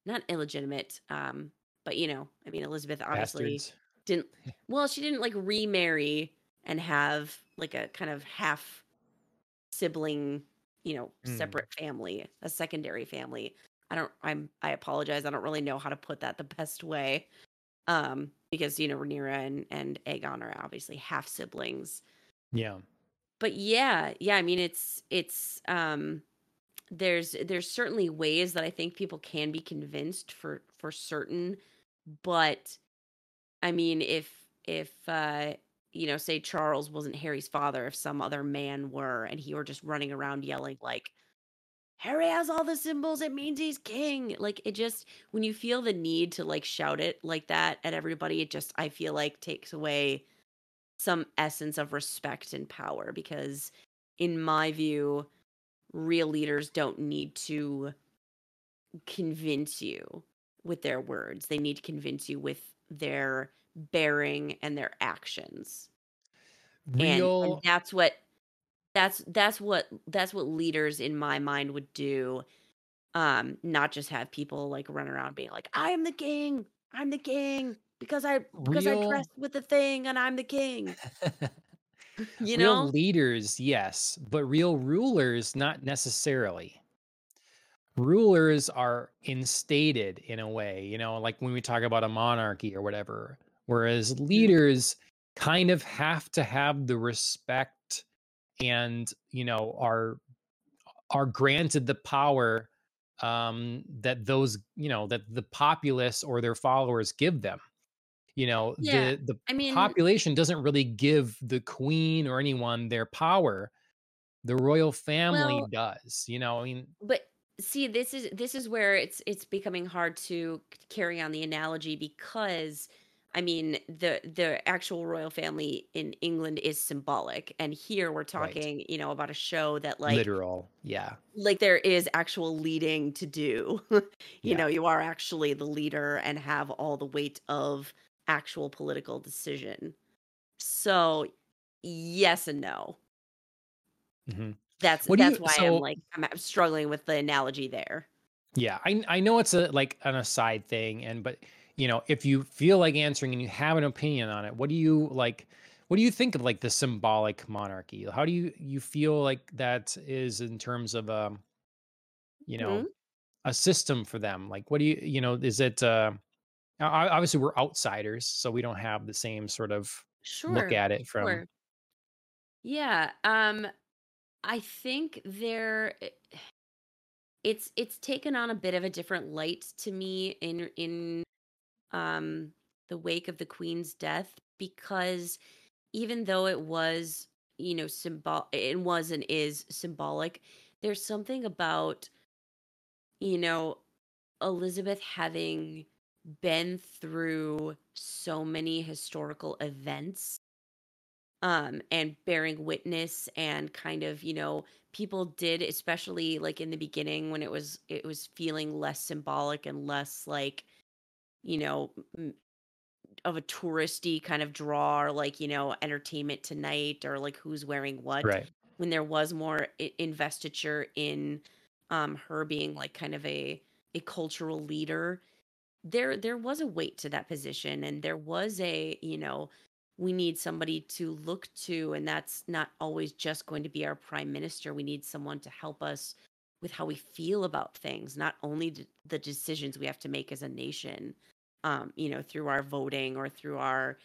not illegitimate um but you know, I mean Elizabeth obviously bastards. didn't well, she didn't like remarry and have like a kind of half sibling, you know, Mm. separate family, a secondary family. I don't I'm I apologize. I don't really know how to put that the best way. Um because you know Rhaenyra and and Aegon are obviously half siblings. Yeah. But yeah, yeah, I mean it's it's um there's there's certainly ways that I think people can be convinced for for certain, but I mean if if uh you know say Charles wasn't Harry's father, if some other man were and he were just running around yelling like Harry has all the symbols, it means he's king. Like it just when you feel the need to like shout it like that at everybody, it just I feel like takes away some essence of respect and power because in my view real leaders don't need to convince you with their words they need to convince you with their bearing and their actions and and Real that's what that's that's what that's what leaders in my mind would do um not just have people like run around being like i am the king i'm the king because i because i real dressed with the thing and i'm the king you Real know? leaders, yes, but real rulers, not necessarily. Rulers are instated in a way, you know, like when we talk about a monarchy or whatever, whereas Mhm. leaders kind of have to have the respect and, you know, are are granted the power um that those, you know, that the populace or their followers give them. You know, Yeah. the the I mean, population doesn't really give the queen or anyone their power. The royal family well, does, you know, I mean but see, this is this is where it's it's becoming hard to carry on the analogy because I mean, the the actual royal family in England is symbolic and here we're right. talking, you know, about a show that like Literal. Yeah. like there is actual leading to do. you Yeah. know, you are actually the leader and have all the weight of actual political decision. So, yes and no. Mhm. That's What do you that's why I'm like I'm struggling with the analogy there. yeah, I I know it's a like an aside thing and but you know, if you feel like answering and you have an opinion on it, what do you like what do you think of like the symbolic monarchy? How do you you feel like that is in terms of um, you know, Mhm. a system for them? Like what do you you know, is it uh obviously we're outsiders, so we don't have the same sort of look at it from Sure. Yeah, um I think there it's it's taken on a bit of a different light to me in in um the wake of the queen's death because even though it was, you know, symbol it was and is symbolic, there's something about, you know, Elizabeth having been through so many historical events um and bearing witness and kind of you know people did especially like in the beginning when it was it was feeling less symbolic and less like you know of a touristy kind of draw or like you know entertainment tonight or like who's wearing what right. when there was more I- investiture in um her being like kind of a a cultural leader there there was a weight to that position and there was a you know we need somebody to look to and that's not always just going to be our prime minister we need someone to help us with how we feel about things not only the decisions we have to make as a nation um you know through our voting or through our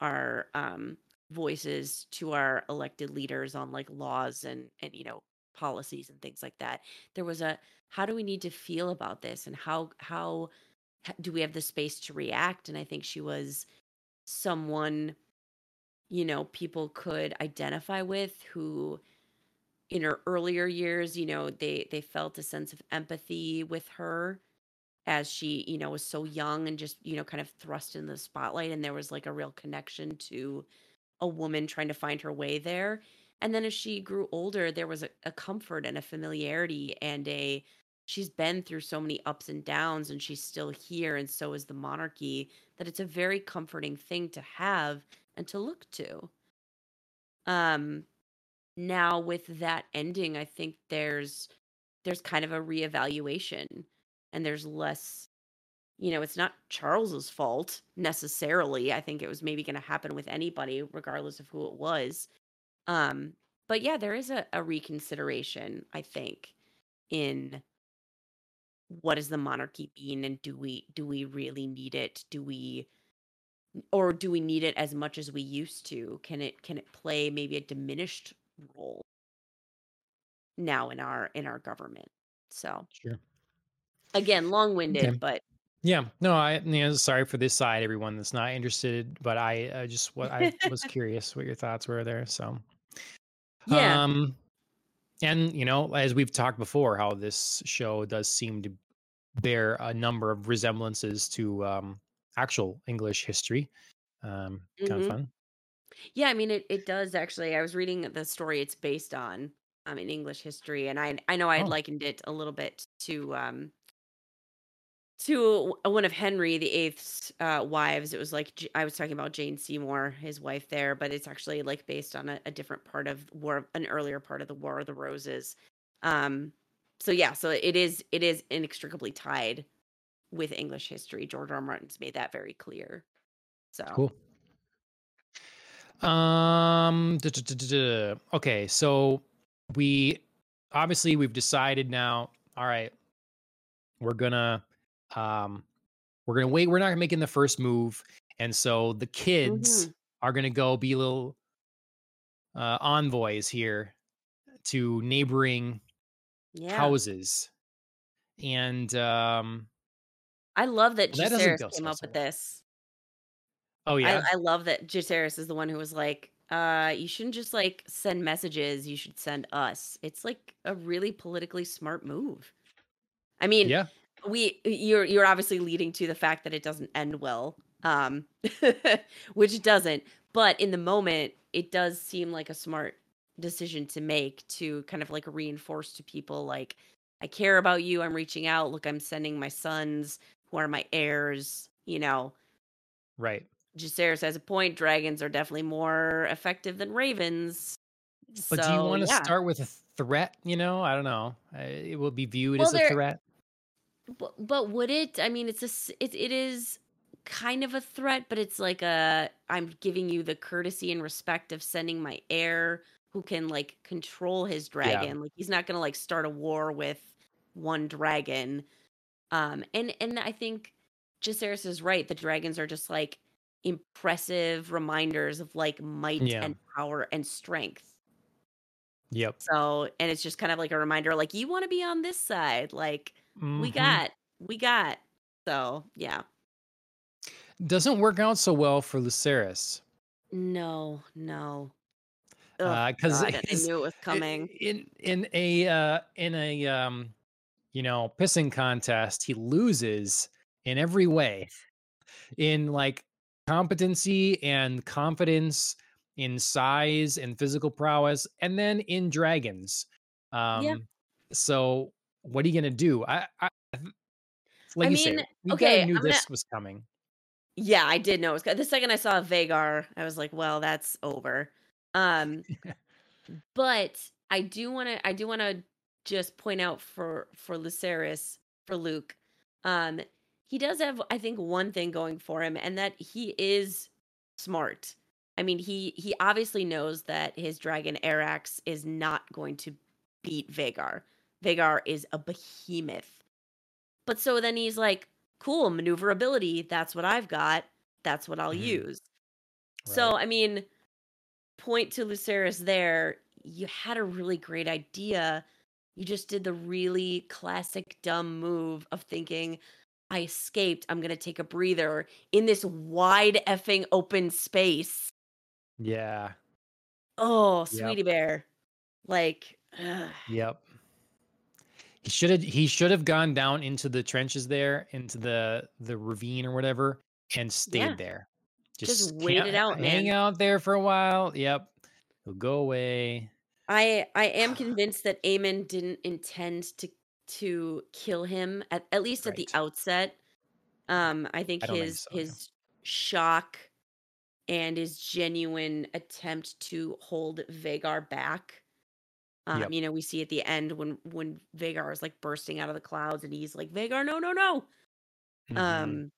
our um voices to our elected leaders on like laws and and you know policies and things like that. There was a how do we need to feel about this and how how do we have the space to react? And i think she was someone you know people could identify with who in her earlier years you know they they felt a sense of empathy with her as she you know was so young and just you know kind of thrust in the spotlight and there was like a real connection to a woman trying to find her way there. And then as she grew older, there was a, a comfort and a familiarity and a she's been through so many ups and downs and she's still here and so is the monarchy that it's a very comforting thing to have and to look to. Um now with that ending, I think there's there's kind of a reevaluation and there's less you know, it's not Charles's fault necessarily. I think it was maybe going to happen with anybody, regardless of who it was. Um, but yeah, there is a, a reconsideration, I think, in what does the monarchy mean, and do we do we really need it? Do we or do we need it as much as we used to? Can it can it play maybe a diminished role now in our in our government? So Sure. again, long winded, Okay. but Yeah. No, I you know, sorry for this side, everyone that's not interested, but I, I just what I was curious what your thoughts were there. So, yeah, um, and you know, as we've talked before, how this show does seem to bear a number of resemblances to um actual English history. Um, kind of fun. Yeah, I mean it it does actually. I was reading the story it's based on um in English history and I I know I had Oh, likened it a little bit to um to one of Henry the Eighth's uh wives. It was like J- I was talking about Jane Seymour, his wife there, but it's actually like based on a, a different part of war an earlier part of the War of the Roses. Um so yeah, so it is it is inextricably tied with English history. George R. R. Martin's made that very clear. So cool. Um. duh, duh, duh. Okay, so we obviously we've decided now. All right, we're gonna um, we're gonna wait. We're not making the first move, and so the kids Mhm. are gonna go be little uh, envoys here to neighboring Yeah. houses, and um, I love that well, that doesn't Jacaerys go came up with this. Oh yeah, I love that Jacaerys is the one who was like, uh, you shouldn't just like send messages, you should send us. It's like a really politically smart move. I mean, yeah, we you're you're obviously leading to the fact that it doesn't end well. Um which it doesn't, but in the moment it does seem like a smart decision to make to kind of like reinforce to people like I care about you, I'm reaching out, look, I'm sending my sons who are my heirs, you know, right. Jacaerys has a point. Dragons are definitely more effective than ravens. But do you want to yeah. start with a threat? You know, I don't know. Uh, It will be viewed Well, as a threat. but, but would it? I mean, it's a it, it is kind of a threat, but it's like a, I'm giving you the courtesy and respect of sending my heir who can like control his Yeah, dragon. Like he's not gonna like start a war with one dragon. Um, and and I think Jacaerys is right. The dragons are just like impressive reminders of like might yeah, and power and strength. yep. So, and it's just kind of like a reminder, like you want to be on this side, like we hmm got, we got. So, yeah. Doesn't work out so well for Lucerys. No, no. Because and I knew it was coming. in in a uh, in a um, you know pissing contest, he loses in every way. In like competency and confidence, in size and physical prowess, and then in dragons. Yeah. Um, so what are you gonna do? I, I like I you say, mean, we okay, kind of knew I'm gonna. this was coming. Yeah, I did know it was the second I saw Vhagar, I was like, well, that's over. Um, but I do want to I do want to just point out for for Lucerys for Luke um he does have I think one thing going for him and that he is smart. I mean he he obviously knows that his dragon Arrax is not going to beat Vhagar. Vhagar is a behemoth. But so then he's like, cool, maneuverability, that's what I've got. That's what I'll Mhm. use. So, I mean, point to Lucerys there. You had a really great idea. You just did the really classic dumb move of thinking, I escaped. I'm going to take a breather in this wide effing open space. Yeah. Oh, Yep. sweetie bear. Like, ugh. Yep. He should have he should have gone down into the trenches there, into the the ravine or whatever, and stayed yeah, there. just Just wait it out, hang man. out there for a while. Yep. He'll go away. I I am convinced that Aemond didn't intend to to kill him at, at least at the outset. Um, I think I his so. his shock and his genuine attempt to hold Vhagar back. Um, Yep. you know, we see at the end when when Vhagar is like bursting out of the clouds and he's like, Vhagar, no, no, no. Mhm. Um,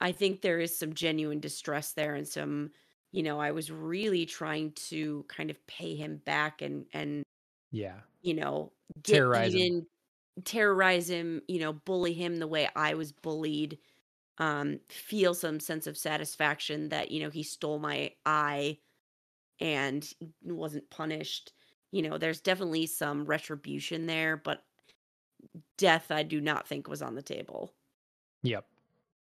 I think there is some genuine distress there and some, you know, I was really trying to kind of pay him back and and Yeah. you know, get Terrorize him. Terrorize him, you know, bully him the way I was bullied. Um, feel some sense of satisfaction that, you know, he stole my eye and wasn't punished. You know, there's definitely some retribution there, but death I do not think was on the table. Yep.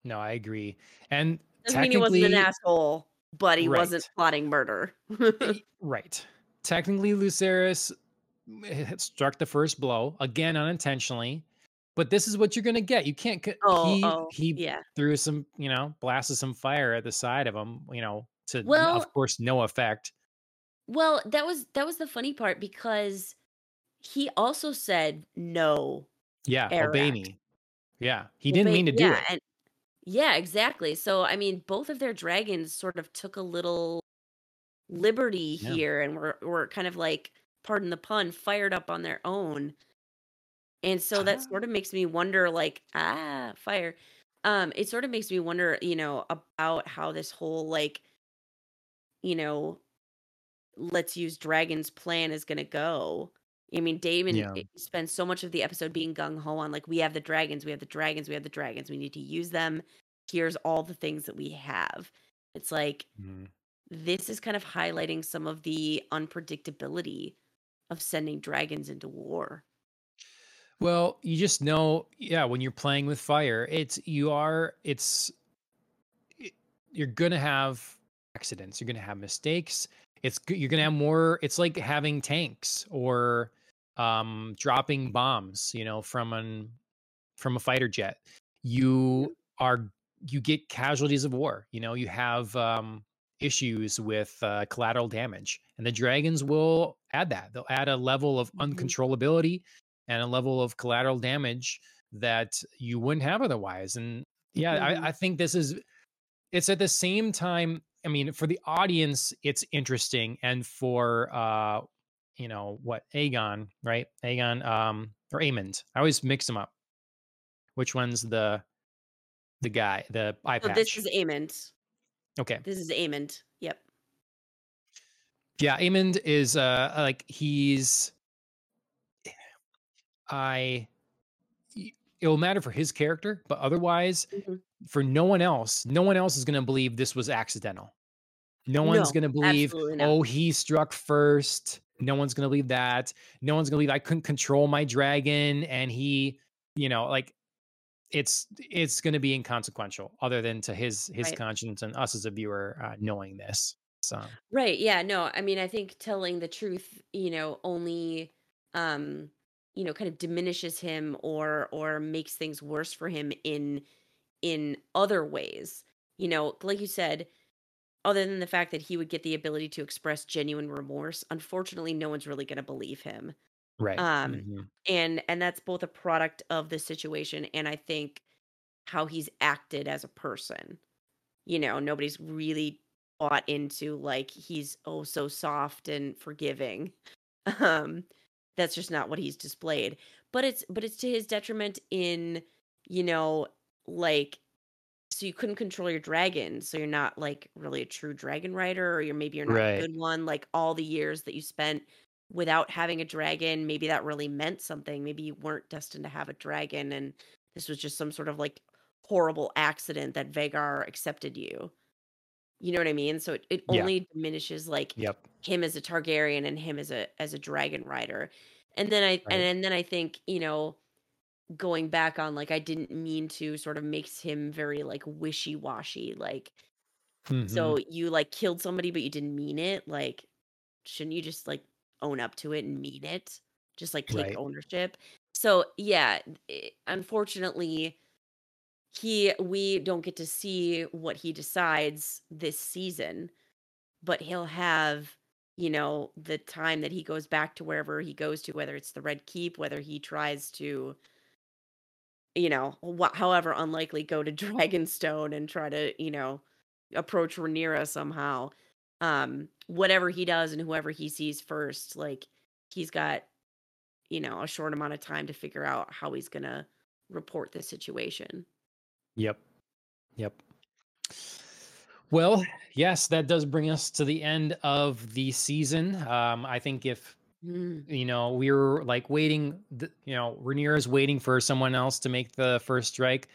No, I agree. And Doesn't mean he wasn't an asshole, but he wasn't plotting murder. Right. Technically, Lucerys had struck the first blow again unintentionally, but this is what you're gonna get. You can't. oh, He oh, he yeah. threw some, you know, blasted some fire at the side of him, you know, to Well, of course no effect. well, that was that was the funny part because he also said no, Yeah, obey me. Yeah, he didn't Obey, mean to do yeah, it. and yeah, exactly. So I mean, both of their dragons sort of took a little liberty Yeah. here and were were kind of like, pardon the pun, fired up on their own. And so that Ah, sort of makes me wonder, like, ah, fire. Um, it sort of makes me wonder, you know, about how this whole like you know, let's use Dragon's plan is going to go. I mean, Daemon Yeah. spends so much of the episode being gung ho on like we have the dragons, we have the dragons, we have the dragons. We need to use them. Here's all the things that we have. It's like Mhm. this is kind of highlighting some of the unpredictability of sending dragons into war. Well, you just know, yeah, when you're playing with fire, it's you are it's it- you're gonna have accidents. You're gonna have mistakes. It's you're gonna have more. It's like having tanks or um, dropping bombs. You know, from an from a fighter jet. You are you get casualties of war. You know, you have um, issues with uh, collateral damage, and the dragons will add that. They'll add a level of Mhm. uncontrollability and a level of collateral damage that you wouldn't have otherwise. And yeah. I, I think this is it's at the same time. I mean, for the audience, it's interesting, and for uh, you know what Aegon, right? Aegon, um, or Aemond. I always mix them up. Which one's the the guy, the eye patch? this is Aemond. Okay. This is Aemond. Yep. Yeah, Aemond is uh like he's I it'll matter for his character, but otherwise Mhm. for no one else, no one else is going to believe this was accidental. No one's No, going to believe, oh, he struck first. No one's going to believe that. No one's going to believe I couldn't control my dragon and he, you know, like it's it's going to be inconsequential other than to his his Right. conscience and us as a viewer uh, knowing this. So, Right. Yeah. No, I mean, I think telling the truth, you know, only, um, you know, kind of diminishes him or or makes things worse for him in in other ways. You know, like you said, other than the fact that he would get the ability to express genuine remorse, unfortunately, no one's really going to believe him. Right. Um, Mhm. and and that's both a product of the situation and I think how he's acted as a person. You know, nobody's really bought into like he's oh so soft and forgiving. Um that's just not what he's displayed. But it's but it's to his detriment in, you know, like so you couldn't control your dragon, so you're not like really a true dragon rider or you're maybe you're not a Right. good one like all the years that you spent without having a dragon, maybe that really meant something. Maybe you weren't destined to have a dragon and this was just some sort of like horrible accident that Vhagar accepted you. You know what I mean? So it, it Yeah. only diminishes like Yep. him as a Targaryen and him as a as a dragon rider. And then I Right. and, and then I think, you know, going back on like I didn't mean to sort of makes him very like wishy-washy. Like Mhm. so you like killed somebody but you didn't mean it. Like shouldn't you just like own up to it and mean it? Just like take Right. ownership. So yeah, i- unfortunately he we don't get to see what he decides this season, but he'll have you know the time that he goes back to wherever he goes to whether it's the red keep whether he tries to you know wh- however unlikely go to dragonstone and try to you know approach Rhaenyra somehow um whatever he does and whoever he sees first like he's got you know a short amount of time to figure out how he's gonna report the situation Yep. Yep. Well, yes, that does bring us to the end of the season. Um, I think if Mm, you know we were like waiting, you know, Rhaenyra is waiting for someone else to make the first strike.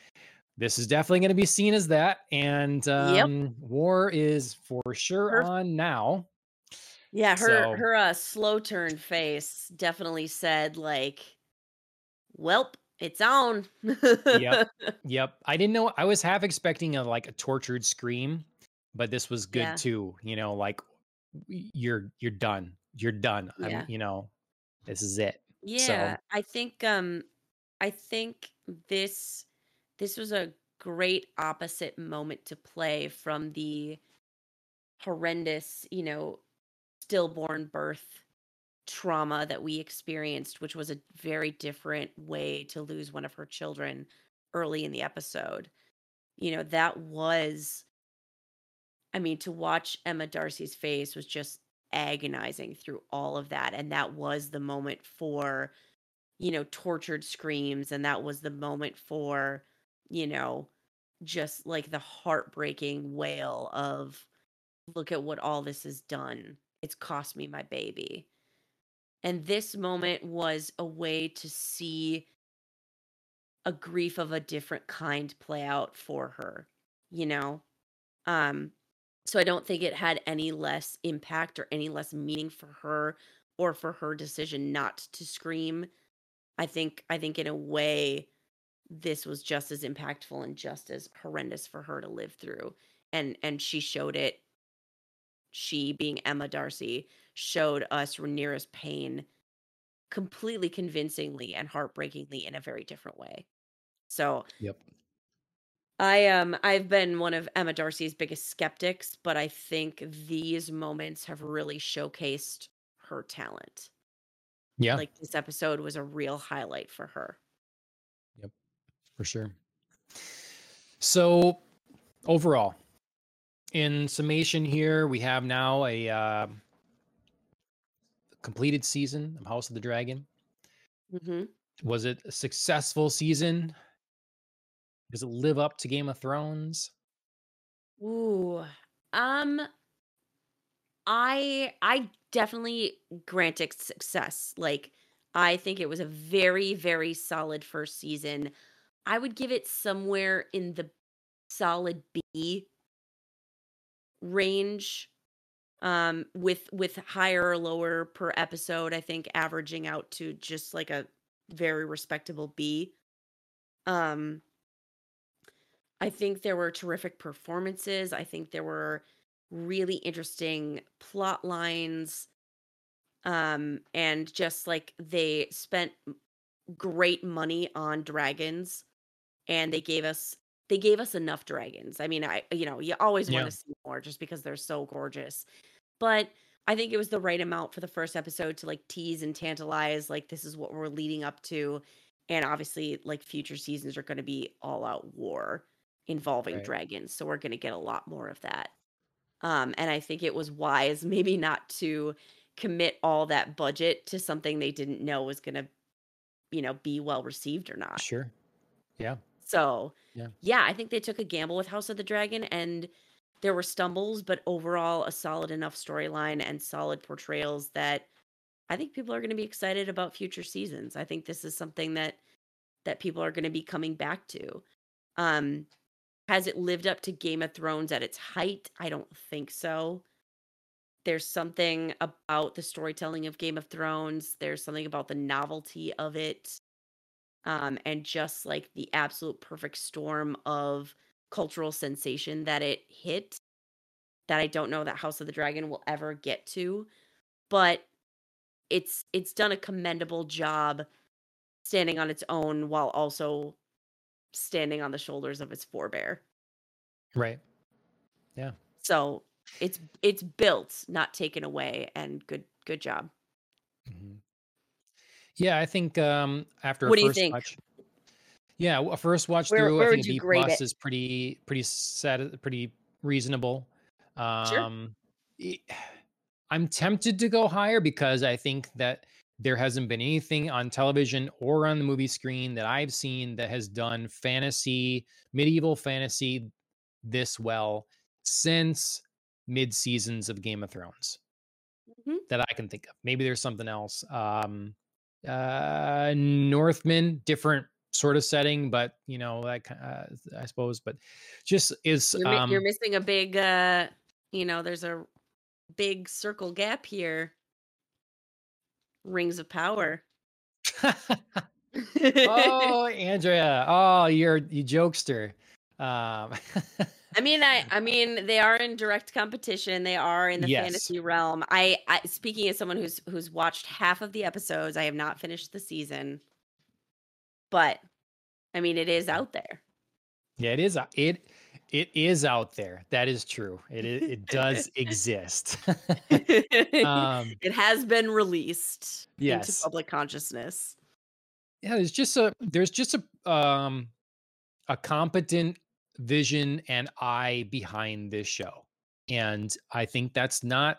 This is definitely going to be seen as that, and Yep. um, war is for sure Her- on now. yeah her So- her uh slow turn face definitely said like welp it's on Yep. Yep. I didn't know. I was half expecting a like a tortured scream, but this was good Yeah. too. You know, like you're you're done. You're done. Yeah. I'm, you know, this is it. Yeah, I think um I think this this was a great opposite moment to play from the horrendous, you know, stillborn birth trauma that we experienced, which was a very different way to lose one of her children early in the episode. You know, that was I mean, to watch Emma Darcy's face was just agonizing through all of that. And that was the moment for, you know, tortured screams. And that was the moment for, you know, just like the heartbreaking wail of look at what all this has done. It's cost me my baby. And this moment was a way to see a grief of a different kind play out for her, you know? Um, so I don't think it had any less impact or any less meaning for her or for her decision not to scream. I think I think in a way this was just as impactful and just as horrendous for her to live through. And and she showed it she being Emma Darcy showed us Rhaenyra's pain completely convincingly and heartbreakingly in a very different way. So Yep. I um I've been one of Emma Darcy's biggest skeptics, but I think these moments have really showcased her talent. Yeah. Like this episode was a real highlight for her. For sure. So overall, in summation here, we have now a uh, completed season of House of the Dragon. hmm Was it a successful season? Does it live up to Game of Thrones? Ooh. Um I I definitely grant it success. Like I think it was a very very solid first season. I would give it somewhere in the solid B range um with with higher or lower per episode I think averaging out to just like a very respectable B. Um I think there were terrific performances. I think there were really interesting plot lines. Um, and just like they spent great money on dragons and they gave us they gave us enough dragons. I mean, I you know, you always want to see more just because they're so gorgeous. But I think it was the right amount for the first episode to like tease and tantalize like this is what we're leading up to. And obviously like future seasons are going to be all out war involving Right. dragons. So we're going to get a lot more of that. Um and I think it was wise maybe not to commit all that budget to something they didn't know was going to, you know, be well received or not. Sure. Yeah. So, Yeah. yeah, I think they took a gamble with House of the Dragon and there were stumbles, but overall a solid enough storyline and solid portrayals that I think people are going to be excited about future seasons. I think this is something that that people are going to be coming back to. Um has it lived up to Game of Thrones at its height? I don't think so. There's something about the storytelling of Game of Thrones. There's something about the novelty of it um, and just like the absolute perfect storm of cultural sensation that it hit that I don't know that House of the Dragon will ever get to, but it's it's done a commendable job standing on its own while also standing on the shoulders of its forebear. Right. Yeah. So it's it's built, not taken away, and good good job. Mhm. Yeah, I think um after What a do you first think? watch. Yeah, a first watch Where- through, where I think a B plus it? is pretty pretty sad, pretty reasonable. Sure. Um, e- I'm tempted to go higher because I think that there hasn't been anything on television or on the movie screen that I've seen that has done fantasy, medieval fantasy this well since mid seasons of Game of Thrones Mhm. that I can think of. Maybe there's something else. Um, uh, Northman, different sort of setting, but you know, like uh, I suppose, but just is You're, um, you're missing a big, uh, you know, there's a big circle gap here. Rings of Power. oh, Andrea, oh, you're you jokester. Um, I mean, I I mean, they are in direct competition. They are in the Yes. fantasy realm. I, I speaking as someone who's who's watched half of the episodes, I have not finished the season. But I mean, it is out there. yeah, it is. It it is out there. That is true. It it does exist. um, it has been released into public consciousness. yeah there's just a there's just a um a competent vision and eye behind this show and i think that's not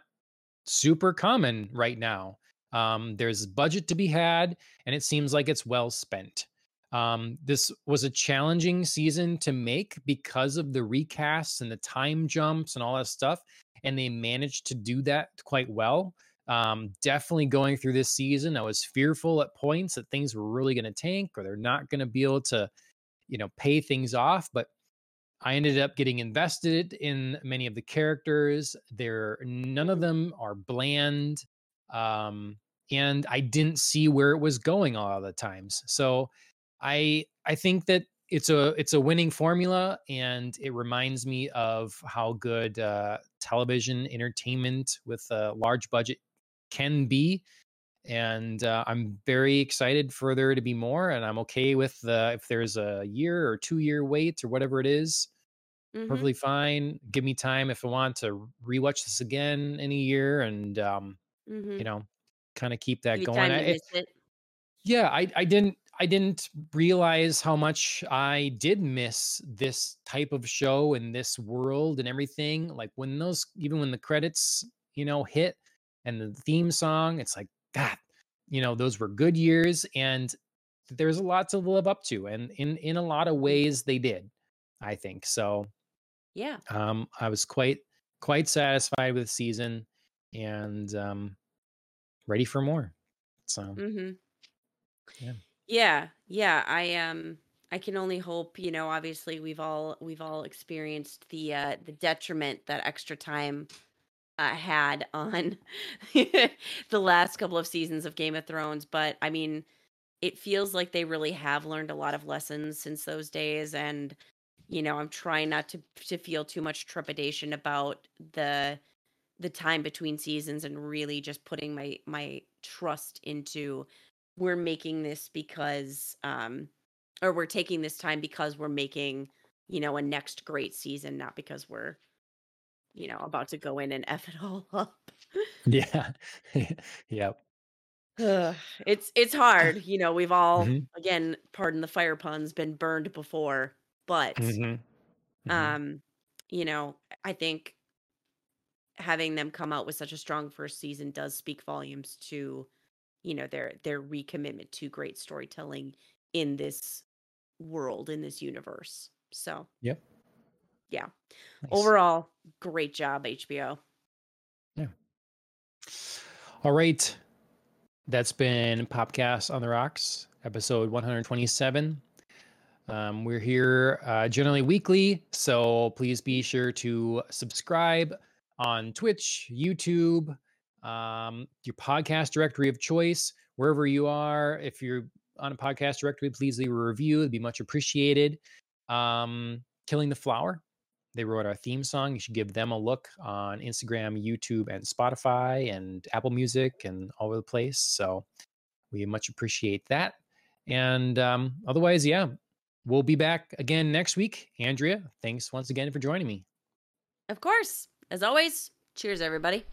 super common right now um there's budget to be had and it seems like it's well spent um this was a challenging season to make because of the recasts and the time jumps and all that stuff and they managed to do that quite well. Um, definitely going through this season, I was fearful at points that things were really going to tank or they're not going to be able to, you know, pay things off. But I ended up getting invested in many of the characters. There, none of them are bland, um, and I didn't see where it was going all the times. So, I I think that it's a it's a winning formula, and it reminds me of how good uh, television entertainment with a large budget can be. And uh, I'm very excited for there to be more, and I'm okay with the if there's a year or two year wait or whatever it is Mhm. perfectly fine. Give me time if I want to rewatch this again in a year and um, you Mhm. know, kind of keep that you going. I, it, it. yeah, I I didn't I didn't realize how much I did miss this type of show and this world and everything. Like when those even when the credits, you know, hit and the theme song, it's like God, you know, those were good years and there's a lot to live up to. And in in a lot of Mm. ways they did, I think. So Yeah. um, I was quite quite satisfied with the season and um, ready for more. So Mhm. yeah, Yeah. Yeah, I um I can only hope, you know, obviously we've all we've all experienced the uh the detriment that extra time uh, had on the last couple of seasons of Game of Thrones, but I mean, it feels like they really have learned a lot of lessons since those days and you know, I'm trying not to to feel too much trepidation about the the time between seasons and really just putting my my trust into we're making this because um or we're taking this time because we're making, you know, a next great season, not because we're, you know, about to go in and F it all up. yeah, yep. Ugh, it's it's hard. You know, we've all hmm again, pardon the fire puns, been burned before, but hmm hmm um, you know, I think having them come out with such a strong first season does speak volumes to, you know, their their recommitment to great storytelling in this world, in this universe. So, Yep. yeah. Nice. Overall, great job, HBO. Yeah. All right. That's been Popcast on the Rocks, episode 127. Um, we're here uh, generally weekly, so please be sure to subscribe on Twitch, YouTube, um, your podcast directory of choice, wherever you are. If you're on a podcast directory, please leave a review; it'd be much appreciated. Um, Killing the Flower, they wrote our theme song. You should give them a look on Instagram, YouTube, and Spotify, and Apple Music, and all over the place. So we much appreciate that. And um, otherwise, yeah, we'll be back again next week. Andrea, thanks once again for joining me. Of course, as always, cheers, everybody.